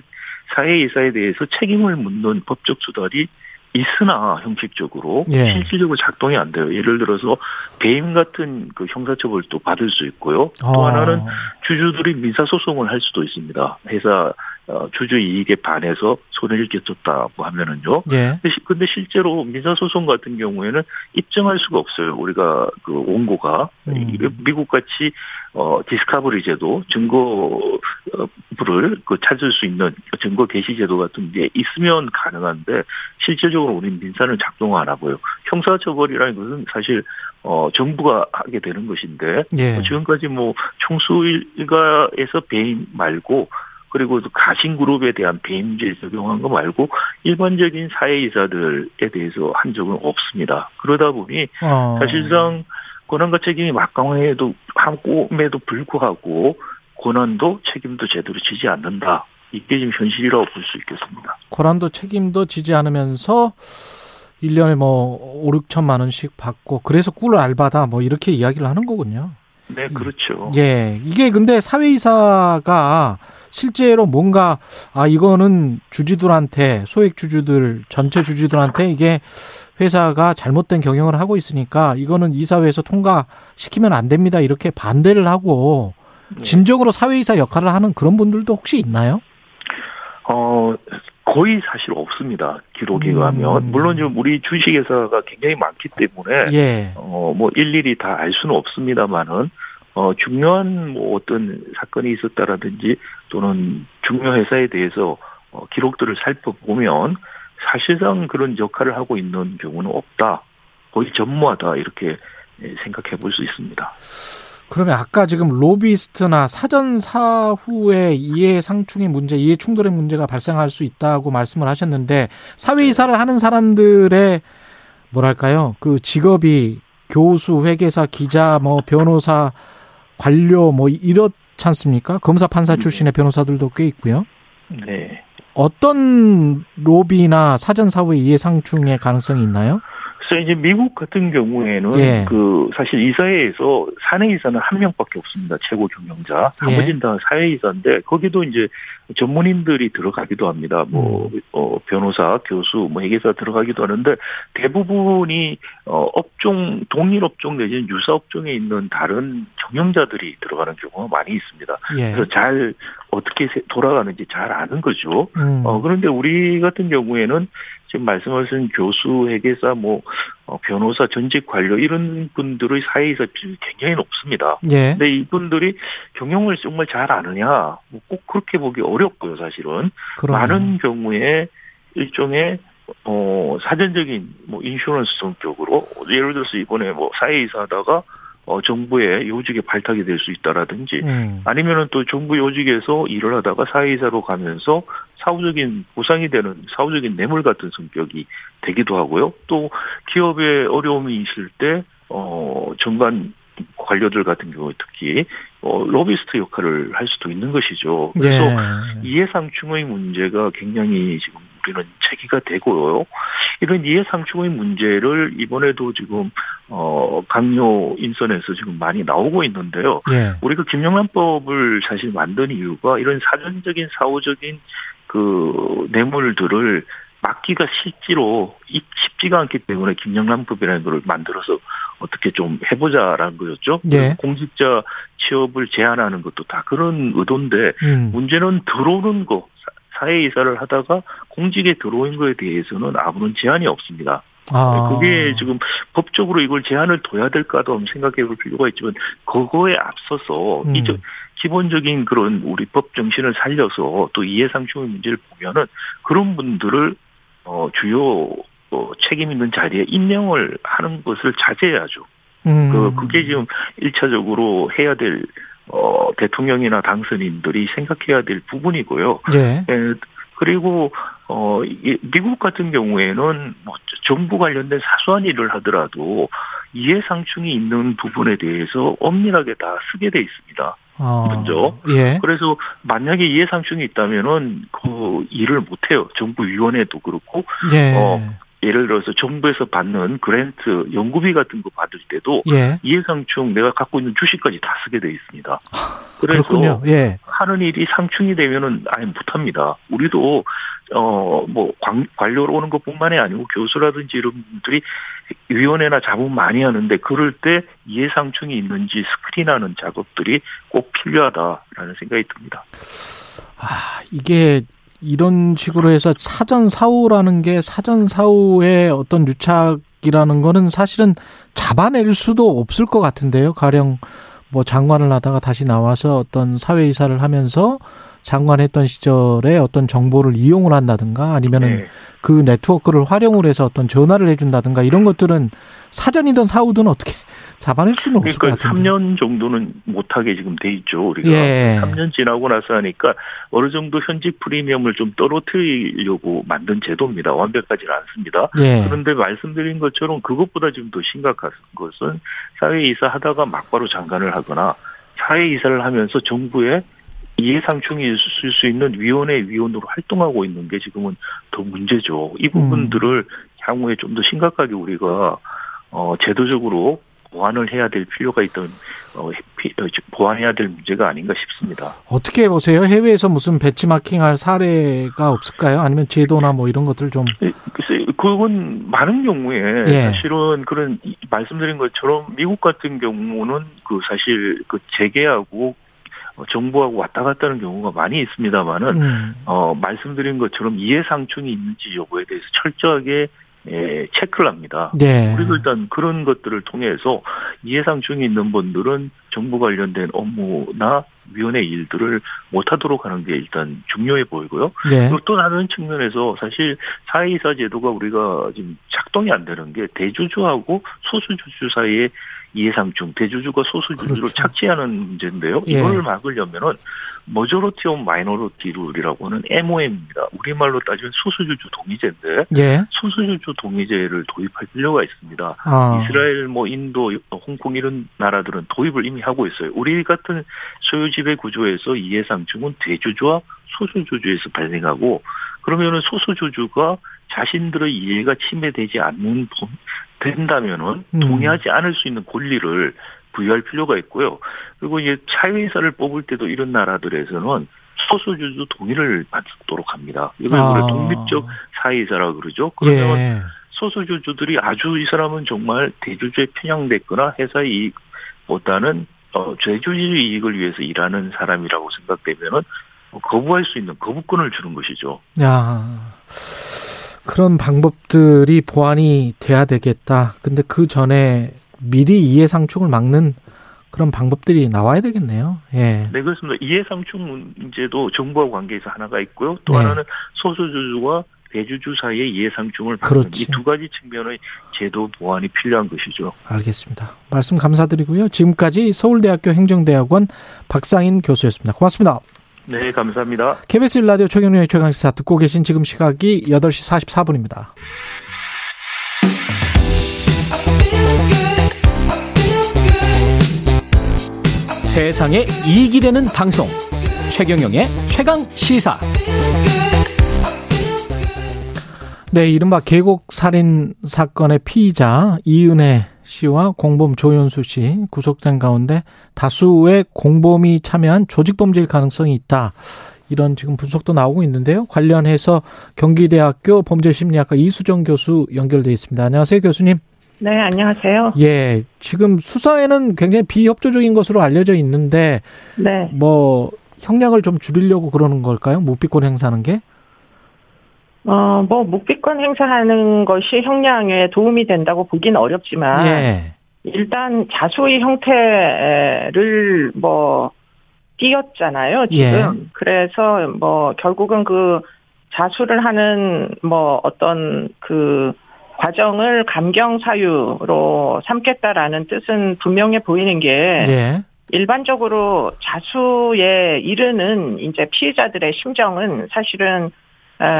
사회이사에 대해서 책임을 묻는 법적 수단이 있으나 형식적으로 예. 실질적으로 작동이 안 돼요. 예를 들어서 배임 같은 그 형사처벌도 받을 수 있고요. 또 아, 하나는 주주들이 민사소송을 할 수도 있습니다. 회사 어, 주주 이익에 반해서 손해를 끼쳤다고 하면은요. 예. 근데 실제로 민사 소송 같은 경우에는 입증할 수가 없어요. 우리가 그 원고가 음. 이- 미국 같이 어 디스카버리 제도 증거를 그 찾을 수 있는 증거 개시 제도 같은 게 있으면 가능한데 실질적으로 우리 민사는 작동 안 하고요. 형사 처벌이라는 것은 사실 어 정부가 하게 되는 것인데 예. 뭐 지금까지 뭐 총수 일가에서 배임 말고 그리고 또 가신 그룹에 대한 배임죄 적용한 거 말고 일반적인 사회이사들에 대해서 한 적은 없습니다. 그러다 보니 어. 사실상 권한과 책임이 막강해도 함에도 불구하고 권한도 책임도 제대로 지지 않는다. 이게 지금 현실이라고 볼 수 있겠습니다. 고란도 책임도 지지 않으면서 1년에 뭐 5, 6천만 원씩 받고 그래서 꿀 알바다 뭐 이렇게 이야기를 하는 거군요. 네, 그렇죠. 예. 이게 근데 사회이사가 실제로 뭔가 아 이거는 주주들한테 소액 주주들 전체 주주들한테 이게 회사가 잘못된 경영을 하고 있으니까 이거는 이사회에서 통과시키면 안 됩니다. 이렇게 반대를 하고 진정으로 사회이사 역할을 하는 그런 분들도 혹시 있나요? 어, 거의 사실 없습니다. 기록에 음. 의하면. 물론 지금 우리 주식회사가 굉장히 많기 때문에, 예. 어, 뭐 일일이 다 알 수는 없습니다만은, 어, 중요한 뭐 어떤 사건이 있었다라든지 또는 중요 회사에 대해서 어, 기록들을 살펴보면 사실상 그런 역할을 하고 있는 경우는 없다. 거의 전무하다. 이렇게 예, 생각해 볼 수 있습니다. 그러면 아까 지금 로비스트나 사전 사후에 이해 상충의 문제, 이해 충돌의 문제가 발생할 수 있다고 말씀을 하셨는데 사회 이사를 하는 사람들의 뭐랄까요? 그 직업이 교수, 회계사, 기자, 뭐 변호사, 관료 뭐 이렇지 않습니까? 검사, 판사 출신의 변호사들도 꽤 있고요. 네. 어떤 로비나 사전 사후의 이해 상충의 가능성이 있나요? 그래서 이제 미국 같은 경우에는 예. 그 사실 이사회에서 사내 이사는 한 명밖에 없습니다. 최고 경영자. 예. 나머지는 다 사회 이사인데 거기도 이제 전문인들이 들어가기도 합니다. 뭐 음. 어, 변호사, 교수, 뭐 회계사 들어가기도 하는데 대부분이 어, 업종 동일 업종 내지는 유사 업종에 있는 다른 경영자들이 들어가는 경우가 많이 있습니다. 예. 그래서 잘 어떻게 세- 돌아가는지 잘 아는 거죠. 음. 어, 그런데 우리 같은 경우에는 지금 말씀하신 교수, 회계사, 뭐, 어, 변호사, 전직 관료, 이런 분들의 사회에서 비율이 굉장히 높습니다. 예. 근데 이분들이 경영을 정말 잘 아느냐, 뭐꼭 그렇게 보기 어렵고요, 사실은. 그러네요. 많은 경우에 일종의, 어, 사전적인, 뭐, 인슈런스 성격으로, 예를 들어서 이번에 뭐, 사회이사 하다가, 어, 정부의 요직에 발탁이 될 수 있다라든지, 음. 아니면은 또 정부 요직에서 일을 하다가 사회이사로 가면서 사후적인 보상이 되는 사후적인 뇌물 같은 성격이 되기도 하고요. 또 기업에 어려움이 있을 때, 어, 정관 관료들 같은 경우에 특히, 어, 로비스트 역할을 할 수도 있는 것이죠. 그래서 예. 이해상충의 문제가 굉장히 지금 우리는 제기가 되고요. 이런 이해상충의 문제를 이번에도 지금 어 강요 인선에서 지금 많이 나오고 있는데요. 예. 우리가 김영란법을 사실 만든 이유가 이런 사전적인 사후적인 그 뇌물들을 막기가 실제로 이- 쉽지가 않기 때문에 김영란법이라는 걸 만들어서 어떻게 좀 해보자라는 거였죠. 예. 공직자 취업을 제한하는 것도 다 그런 의도인데 음. 문제는 들어오는 거 사- 사회이사를 하다가 공직에 들어온 거에 대해서는 아무런 제한이 없습니다. 아. 그게 지금 법적으로 이걸 제한을 둬야 될까도 한번 생각해 볼 필요가 있지만 그거에 앞서서 음. 이 저- 기본적인 그런 우리 법 정신을 살려서 또 이해상충의 문제를 보면은 그런 분들을 어 주요 어, 책임 있는 자리에 임명을 하는 것을 자제해야죠. 음. 그 그게 지금 일차적으로 해야 될 어, 대통령이나 당선인들이 생각해야 될 부분이고요. 예. 예, 그리고 어 이- 미국 같은 경우에는 뭐 정부 관련된 사소한 일을 하더라도 이해상충이 있는 부분에 대해서 엄밀하게 다 쓰게 돼 있습니다. 아. 먼저. 예. 그래서 만약에 이해상충이 있다면은 그 일을 못 해요. 정부 위원회도 그렇고 예. 어, 예를 들어서 정부에서 받는 그랜트 연구비 같은 거 받을 때도 예. 이해상충 내가 갖고 있는 주식까지 다 쓰게 돼 있습니다. 그래서. 예. 하는 일이 상충이 되면은 아예 못합니다. 우리도 어뭐 관료로 오는 것뿐만이 아니고 교수라든지 이런 분들이 위원회나 자문 많이 하는데 그럴 때 이해상충이 있는지 스크린하는 작업들이 꼭 필요하다라는 생각이 듭니다. 아, 이게 이런 식으로 해서 사전 사후라는 게 사전 사후의 어떤 유착이라는 거는 사실은 잡아낼 수도 없을 것 같은데요. 가령 뭐 장관을 하다가 다시 나와서 어떤 사회 이사를 하면서 장관했던 시절에 어떤 정보를 이용을 한다든가 아니면은 네. 그 네트워크를 활용을 해서 어떤 전화를 해준다든가 이런 것들은 사전이든 사후든 어떻게 잡아낼 수는 없을 그러니까 것 같은데. 3년 정도는 못하게 지금 돼 있죠. 우리가 예. 3년 지나고 나서 하니까 어느 정도 현직 프리미엄을 좀 떨어뜨리려고 만든 제도입니다. 완벽하지는 않습니다. 예. 그런데 말씀드린 것처럼 그것보다 좀더 심각한 것은 사회이사 하다가 막바로 장관을 하거나 사회이사를 하면서 정부에 이해상충이 있을 수 있는 위원회 위원으로 활동하고 있는 게 지금은 더 문제죠. 이 부분들을 향후에 좀 더 심각하게 우리가 어 제도적으로 보완을 해야 될 필요가 있던 어 피- 어, 즉, 보완해야 될 문제가 아닌가 싶습니다. 어떻게 보세요? 해외에서 무슨 배치마킹할 사례가 없을까요? 아니면 제도나 뭐 이런 것들 좀 글쎄, 그건 많은 경우에 예. 사실은 그런 이- 말씀드린 것처럼 미국 같은 경우는 그 사실 그 재계하고 어, 정부하고 왔다 갔다 하는 경우가 많이 있습니다만은 음, 어 말씀드린 것처럼 이해상충이 있는지 여부에 대해서 철저하게 예, 체크를 합니다. 예. 우리도 일단 그런 것들을 통해서 이해상충이 있는 분들은 정부 관련된 업무나 위원회 일들을 못하도록 하는 게 일단 중요해 보이고요. 예. 그리고 또 다른 측면에서 사실 사회이사 제도가 우리가 지금 작동이 안 되는 게 대주주하고 소수주주 사이에 이해상충, 대주주가 소수주주를 그렇죠. 착취하는 문제인데요. 예. 이걸 막으려면은 majority of minority rule이라고 하는 MOM입니다. 우리말로 따지면 소수주주 동의제인데 예. 소수주주 동의제를 도입할 필요가 있습니다. 아. 이스라엘, 뭐 인도, 홍콩 이런 나라들은 도입을 이미 하고 있어요. 우리 같은 소유 지배 구조에서 이해상충은 대주주와 소수주주에서 발생하고 그러면은 소수주주가 자신들의 이해가 침해되지 않는 본- 된다면은 음. 동의하지 않을 수 있는 권리를 부여할 필요가 있고요. 그리고 이제 사회이사를 뽑을 때도 이런 나라들에서는 소수주주 동의를 받도록 합니다. 이걸 아. 우리가 독립적 사회이사라 그러죠. 그러면 예. 소수주주들이 아주 이 사람은 정말 대주주에 편향됐거나 회사의 이익보다는 어, 대주주의 이익을 위해서 일하는 사람이라고 생각되면은 거부할 수 있는 거부권을 주는 것이죠. 야. 그런 방법들이 보완이 돼야 되겠다. 근데 그 전에 미리 이해상충을 막는 그런 방법들이 나와야 되겠네요. 예. 네, 그렇습니다. 이해상충 문제도 정부와 관계에서 하나가 있고요. 또 네. 하나는 소수주주와 대주주 사이의 이해상충을 막는 그렇지. 이두 가지 측면의 제도 보완이 필요한 것이죠. 알겠습니다. 말씀 감사드리고요. 지금까지 서울대학교 행정대학원 박상인 교수였습니다. 고맙습니다. 네, 감사합니다. KBS 일라디오 최경련의 최강시사 듣고 계신 지금 시각이 8시 44분입니다. 세상에 이익이 되는 방송 최경영의 최강 시사 네, 이른바 계곡 살인 사건의 피의자 이은혜 씨와 공범 조현수 씨 구속된 가운데 다수의 공범이 참여한 조직범죄일 가능성이 있다. 이런 지금 분석도 나오고 있는데요. 관련해서 경기대학교 범죄심리학과 이수정 교수 연결돼 있습니다. 안녕하세요, 교수님. 네, 안녕하세요. 예, 지금 수사에는 굉장히 비협조적인 것으로 알려져 있는데 네. 뭐 형량을 좀 줄이려고 그러는 걸까요? 묵비권 행사하는 게? 어, 뭐, 묵비권 행사하는 것이 형량에 도움이 된다고 보기는 어렵지만, 예. 일단 자수의 형태를 뭐, 띄었잖아요, 지금. 예. 그래서 뭐, 결국은 그 자수를 하는 뭐, 어떤 그, 과정을 감경 사유로 삼겠다라는 뜻은 분명해 보이는 게, 예. 일반적으로 자수에 이르는 이제 피해자들의 심정은 사실은 에,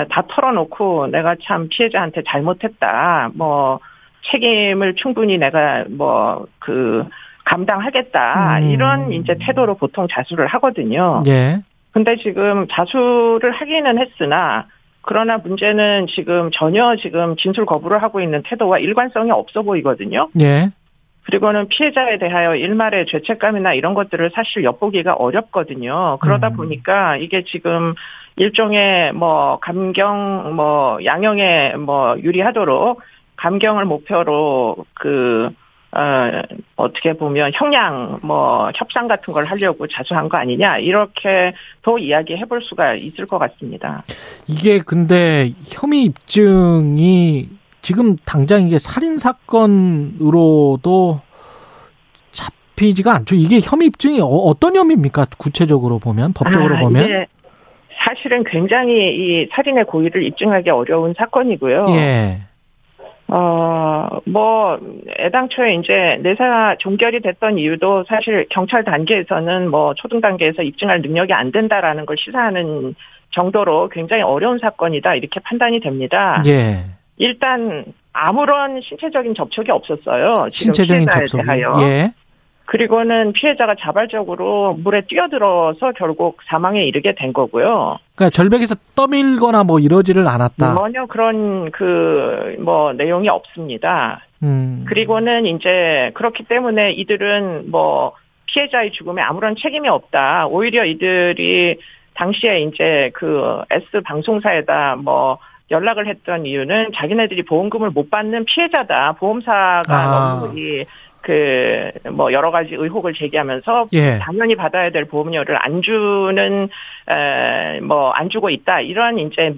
다 털어놓고 내가 참 피해자한테 잘못했다. 뭐 책임을 충분히 내가 뭐그 감당하겠다. 음. 이런 이제 태도로 보통 자수를 하거든요. 예. 근데 지금 자수를 하기는 했으나 그러나 문제는 지금 전혀 지금 진술 거부를 하고 있는 태도와 일관성이 없어 보이거든요. 예. 그리고는 피해자에 대하여 일말의 죄책감이나 이런 것들을 사실 엿보기가 어렵거든요. 그러다 음. 보니까 이게 지금 일종의 뭐 감경 뭐 양형에 뭐 유리하도록 감경을 목표로 그 어, 어떻게 보면 형량, 뭐, 협상 같은 걸 하려고 자수한 거 아니냐, 이렇게 더 이야기해 볼 수가 있을 것 같습니다. 이게 근데 혐의 입증이 지금 당장 이게 살인 사건으로도 잡히지가 않죠. 이게 혐의 입증이 어, 떤 혐의입니까? 구체적으로 보면 법적으로 아, 보면 이게 사실은 굉장히 이 살인의 고의를 입증하기 어려운 사건이고요. 예. 어, 뭐, 애당초에 이제 내사 종결이 됐던 이유도 사실 경찰 단계에서는 뭐 초등 단계에서 입증할 능력이 안 된다라는 걸 시사하는 정도로 굉장히 어려운 사건이다 이렇게 판단이 됩니다. 예. 일단 아무런 신체적인 접촉이 없었어요. 지금 신체적인 접촉이 대하여. 예. 그리고는 피해자가 자발적으로 물에 뛰어들어서 결국 사망에 이르게 된 거고요. 그러니까 절벽에서 떠밀거나 뭐 이러지를 않았다. 전혀 그런 그 뭐 내용이 없습니다. 음. 그리고는 이제 그렇기 때문에 이들은 뭐 피해자의 죽음에 아무런 책임이 없다. 오히려 이들이 당시에 이제 그 S 방송사에다 뭐 연락을 했던 이유는 자기네들이 보험금을 못 받는 피해자다. 보험사가 아. 너무 이 그 뭐 여러 가지 의혹을 제기하면서 예. 당연히 받아야 될 보험료를 안 주는 뭐 안 주고 있다 이런 이제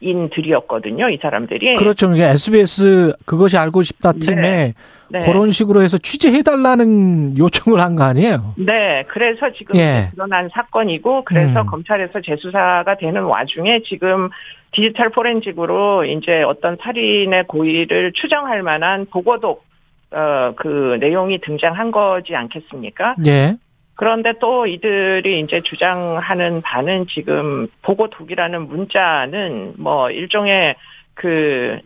민원인들이었거든요 이 사람들이 그렇죠. 이게 SBS 그것이 알고 싶다 팀에 네. 네. 그런 식으로 해서 취재해달라는 요청을 한 거 아니에요? 네, 그래서 지금 예. 드러난 사건이고 그래서 음. 검찰에서 재수사가 되는 와중에 지금 디지털 포렌식으로 이제 어떤 살인의 고의를 추정할 만한 보고독 어, 그 내용이 등장한 거지 않겠습니까? 예. 그런데 또 이들이 이제 주장하는 바는 지금 보고 독이라는 문자는 뭐 일종의 그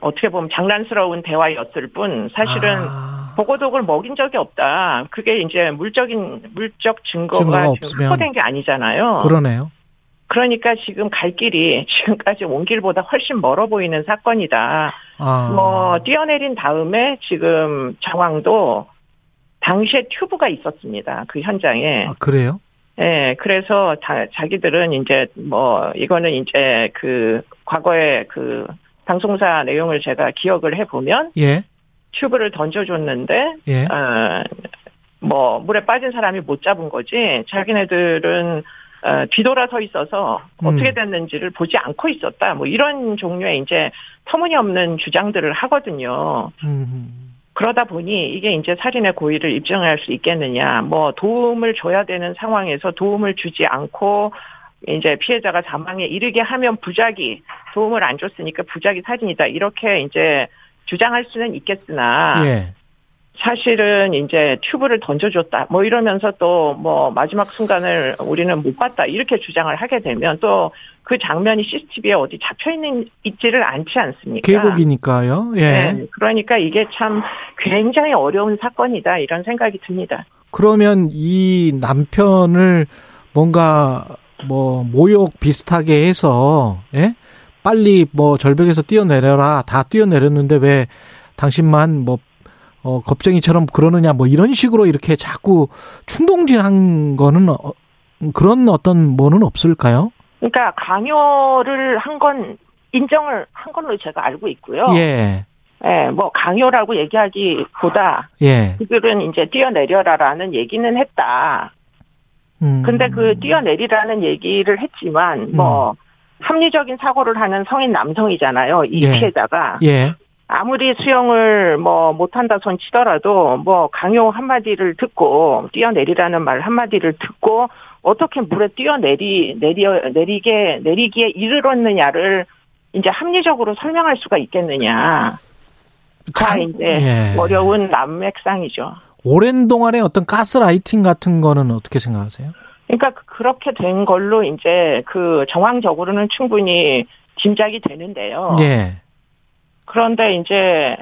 어떻게 보면 장난스러운 대화였을 뿐 사실은 아. 보고독을 먹인 적이 없다. 그게 이제 물적인 물적 증거가, 증거가 없으면. 확보된 게 아니잖아요. 그러네요. 그러니까 지금 갈 길이 지금까지 온 길보다 훨씬 멀어 보이는 사건이다. 아. 뭐 뛰어내린 다음에 지금 정황도 당시에 튜브가 있었습니다. 그 현장에. 아, 그래요? 예, 그래서 자, 자기들은 이제 뭐 이거는 이제 그 과거에 그 방송사 내용을 제가 기억을 해 보면 예. 튜브를 던져줬는데 예. 어, 뭐 물에 빠진 사람이 못 잡은 거지 자기네들은 어, 뒤돌아 서 있어서 어떻게 음. 됐는지를 보지 않고 있었다. 뭐 이런 종류의 이제 터무니없는 주장들을 하거든요. 음. 그러다 보니 이게 이제 살인의 고의를 입증할 수 있겠느냐. 뭐 도움을 줘야 되는 상황에서 도움을 주지 않고 이제 피해자가 사망에 이르게 하면 부작위, 도움을 안 줬으니까 부작위 살인이다. 이렇게 이제 주장할 수는 있겠으나 예. 사실은 이제 튜브를 던져줬다. 뭐 이러면서 또 뭐 마지막 순간을 우리는 못 봤다. 이렇게 주장을 하게 되면 또 그 장면이 CCTV에 어디 잡혀 있는 있지를 않지 않습니까? 계곡이니까요. 예. 네, 그러니까 이게 참 굉장히 어려운 사건이다 이런 생각이 듭니다. 그러면 이 남편을 뭔가 뭐 모욕 비슷하게 해서 예? 빨리 뭐 절벽에서 뛰어내려라 다 뛰어내렸는데 왜 당신만 뭐 어, 겁쟁이처럼 그러느냐 뭐 이런 식으로 이렇게 자꾸 충동질한 거는 어, 그런 어떤 뭐는 없을까요? 그러니까 강요를 한 건 인정을 한 걸로 제가 알고 있고요. 예. 예, 뭐 강요라고 얘기하기보다 예. 그들은 이제 뛰어내려라라는 얘기는 했다. 음. 근데 그 뛰어내리라는 얘기를 했지만 뭐 합리적인 사고를 하는 성인 남성이잖아요. 이 예. 피해자가 예. 아무리 수영을 뭐 못한다 손 치더라도 뭐 강요 한마디를 듣고 뛰어내리라는 말 한마디를 듣고 어떻게 물에 뛰어내리 내리 내리게 내리기에 이르렀느냐를 이제 합리적으로 설명할 수가 있겠느냐. 자 이제 예. 어려운 난맥상이죠. 오랜 동안의 어떤 가스라이팅 같은 거는 어떻게 생각하세요? 그러니까 그렇게 된 걸로 이제 그 정황적으로는 충분히 짐작이 되는데요. 예. 그런데 이제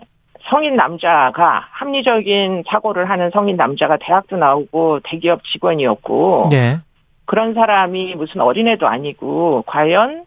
성인 남자가 합리적인 사고를 하는 성인 남자가 대학도 나오고 대기업 직원이었고 예. 그런 사람이 무슨 어린애도 아니고 과연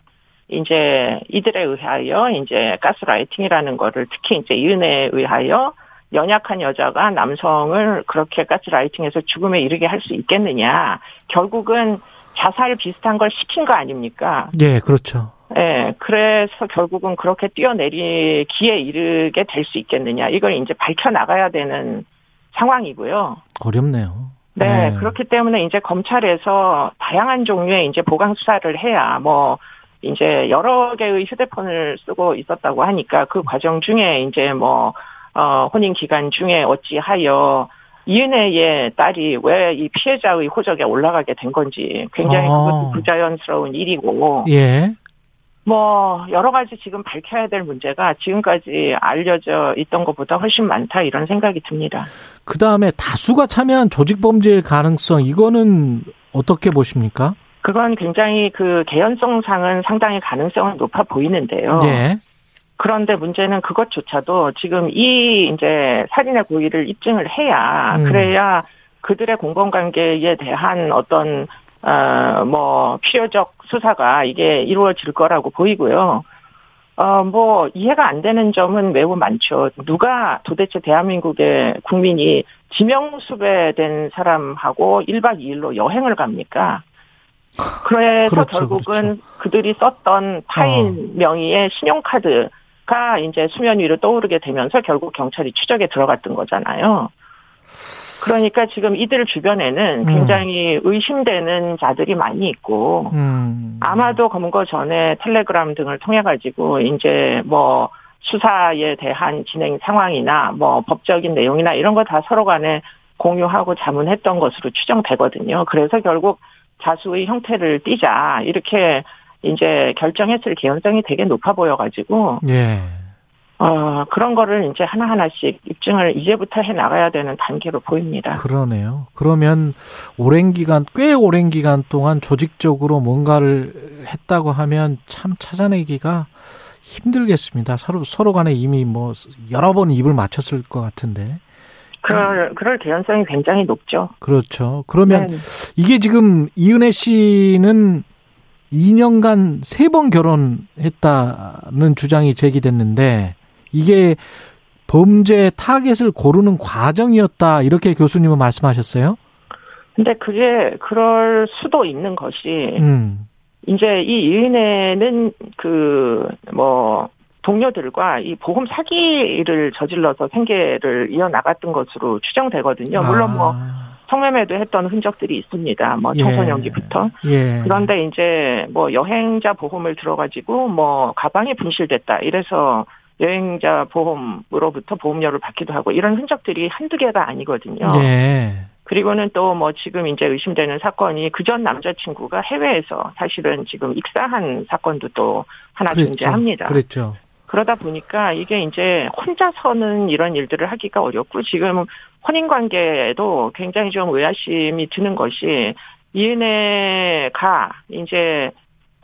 이제 이들에 의하여 이제 가스라이팅이라는 거를 특히 이제 이은혜에 의하여 연약한 여자가 남성을 그렇게 가스라이팅해서 죽음에 이르게 할 수 있겠느냐. 결국은 자살 비슷한 걸 시킨 거 아닙니까? 예, 그렇죠. 예, 그래서 결국은 그렇게 뛰어내리기에 이르게 될 수 있겠느냐. 이걸 이제 밝혀 나가야 되는 상황이고요. 어렵네요. 네, 네. 그렇기 때문에 이제 검찰에서 다양한 종류의 이제 보강 수사를 해야 뭐 이제 여러 개의 휴대폰을 쓰고 있었다고 하니까 그 과정 중에 이제 뭐 어, 혼인 기간 중에 어찌하여 이은혜의 딸이 왜 이 피해자의 호적에 올라가게 된 건지 굉장히 아. 그것도 부자연스러운 일이고 예. 뭐 여러 가지 지금 밝혀야 될 문제가 지금까지 알려져 있던 것보다 훨씬 많다 이런 생각이 듭니다. 그 다음에 다수가 참여한 조직 범죄일 가능성 이거는 어떻게 보십니까? 그건 굉장히 그 개연성상은 상당히 가능성은 높아 보이는데요. 예. 그런데 문제는 그것조차도 지금 이 이제 살인의 고의를 입증을 해야 음. 그래야 그들의 공범관계에 대한 어떤 어뭐 필요적 수사가 이게 이루어질 거라고 보이고요. 어 뭐 이해가 안 되는 점은 매우 많죠. 누가 도대체 대한민국의 국민이 지명수배된 사람하고 1박 2일로 여행을 갑니까? 그래서 그렇죠, 결국은 그들이 썼던 타인 어. 명의의 신용카드가 이제 수면 위로 떠오르게 되면서 결국 경찰이 추적에 들어갔던 거잖아요. 그러니까 지금 이들 주변에는 음. 굉장히 의심되는 자들이 많이 있고 음. 아마도 검거 전에 텔레그램 등을 통해 가지고 이제 뭐 수사에 대한 진행 상황이나 뭐 법적인 내용이나 이런 거 다 서로 간에 공유하고 자문했던 것으로 추정되거든요. 그래서 결국 자수의 형태를 띠자 이렇게 이제 결정했을 개연성이 되게 높아 보여 가지고 예. 어 그런 거를 이제 하나하나씩 입증을 이제부터 해 나가야 되는 단계로 보입니다. 그러네요. 그러면 오랜 기간, 꽤 오랜 기간 동안 조직적으로 뭔가를 했다고 하면 참 찾아내기가 힘들겠습니다. 서로, 서로 간에 이미 뭐 여러 번 입을 맞췄을 것 같은데. 그럴 그럴 개연성이 굉장히 높죠. 그렇죠. 그러면 네. 이게 지금 이은혜 씨는 2년간 세번 결혼했다는 주장이 제기됐는데 이게 범죄 타겟을 고르는 과정이었다 이렇게 교수님은 말씀하셨어요. 근데 그게 그럴 수도 있는 것이 음. 이제 이 이은혜는 그 뭐 동료들과 이 보험 사기를 저질러서 생계를 이어나갔던 것으로 추정되거든요. 물론 뭐 아, 성매매도 했던 흔적들이 있습니다. 뭐 예. 청소년기부터. 예. 그런데 이제 뭐 여행자 보험을 들어가지고 뭐 가방이 분실됐다. 이래서 여행자 보험으로부터 보험료를 받기도 하고 이런 흔적들이 한두 개가 아니거든요. 네. 그리고는 또 뭐 지금 이제 의심되는 사건이 그 전 남자친구가 해외에서 사실은 지금 익사한 사건도 또 하나 그랬죠. 존재합니다. 그랬죠. 그러다 보니까 이게 이제 혼자서는 이런 일들을 하기가 어렵고 지금 혼인 관계에도 굉장히 좀 의아심이 드는 것이 이은혜가 이제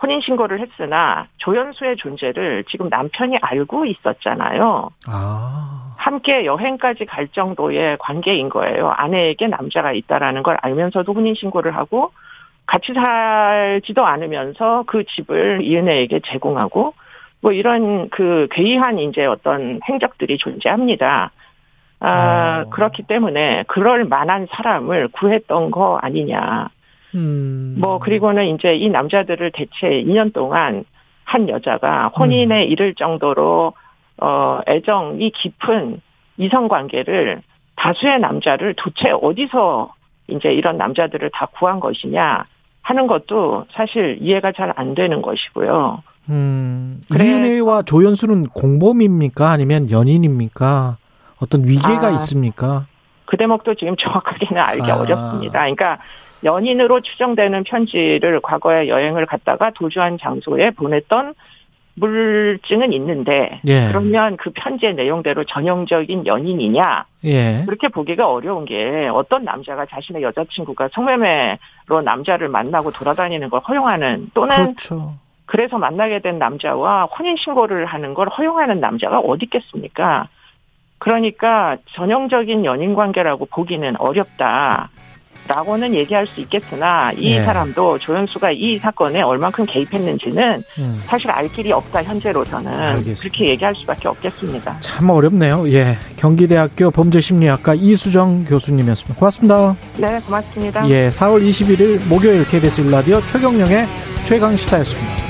혼인 신고를 했으나 조연수의 존재를 지금 남편이 알고 있었잖아요. 아. 함께 여행까지 갈 정도의 관계인 거예요. 아내에게 남자가 있다라는 걸 알면서도 혼인 신고를 하고 같이 살지도 않으면서 그 집을 이은혜에게 제공하고 뭐 이런 그 괴이한 이제 어떤 행적들이 존재합니다. 아, 어. 그렇기 때문에 그럴 만한 사람을 구했던 거 아니냐. 음. 뭐 그리고는 이제 이 남자들을 대체 2년 동안 한 여자가 혼인에 이를 정도로 어 애정이 깊은 이성 관계를 다수의 남자를 도대체 어디서 이제 이런 남자들을 다 구한 것이냐 하는 것도 사실 이해가 잘 안 되는 것이고요. 음. 그래. 이은혜와 조연수는 공범입니까? 아니면 연인입니까? 어떤 위계가 아. 있습니까? 그 대목도 지금 정확하게는 알기 아. 어렵습니다. 그러니까 연인으로 추정되는 편지를 과거에 여행을 갔다가 도주한 장소에 보냈던 물증은 있는데 예. 그러면 그 편지의 내용대로 전형적인 연인이냐 예. 그렇게 보기가 어려운 게 어떤 남자가 자신의 여자친구가 성매매로 남자를 만나고 돌아다니는 걸 허용하는 또는 그렇죠. 그래서 만나게 된 남자와 혼인 신고를 하는 걸 허용하는 남자가 어디 있겠습니까? 그러니까 전형적인 연인 관계라고 보기는 어렵다. 라고는 얘기할 수 있겠으나 이 예. 사람도 조현수가 이 사건에 얼만큼 개입했는지는 음. 사실 알 길이 없다 현재로서는 알겠습니다. 그렇게 얘기할 수밖에 없겠습니다. 참 어렵네요. 예. 경기대학교 범죄심리학과 이수정 교수님이었습니다. 고맙습니다. 네, 고맙습니다. 예. 4월 21일 목요일 KBS 일라디오 최경령의 최강 시사였습니다.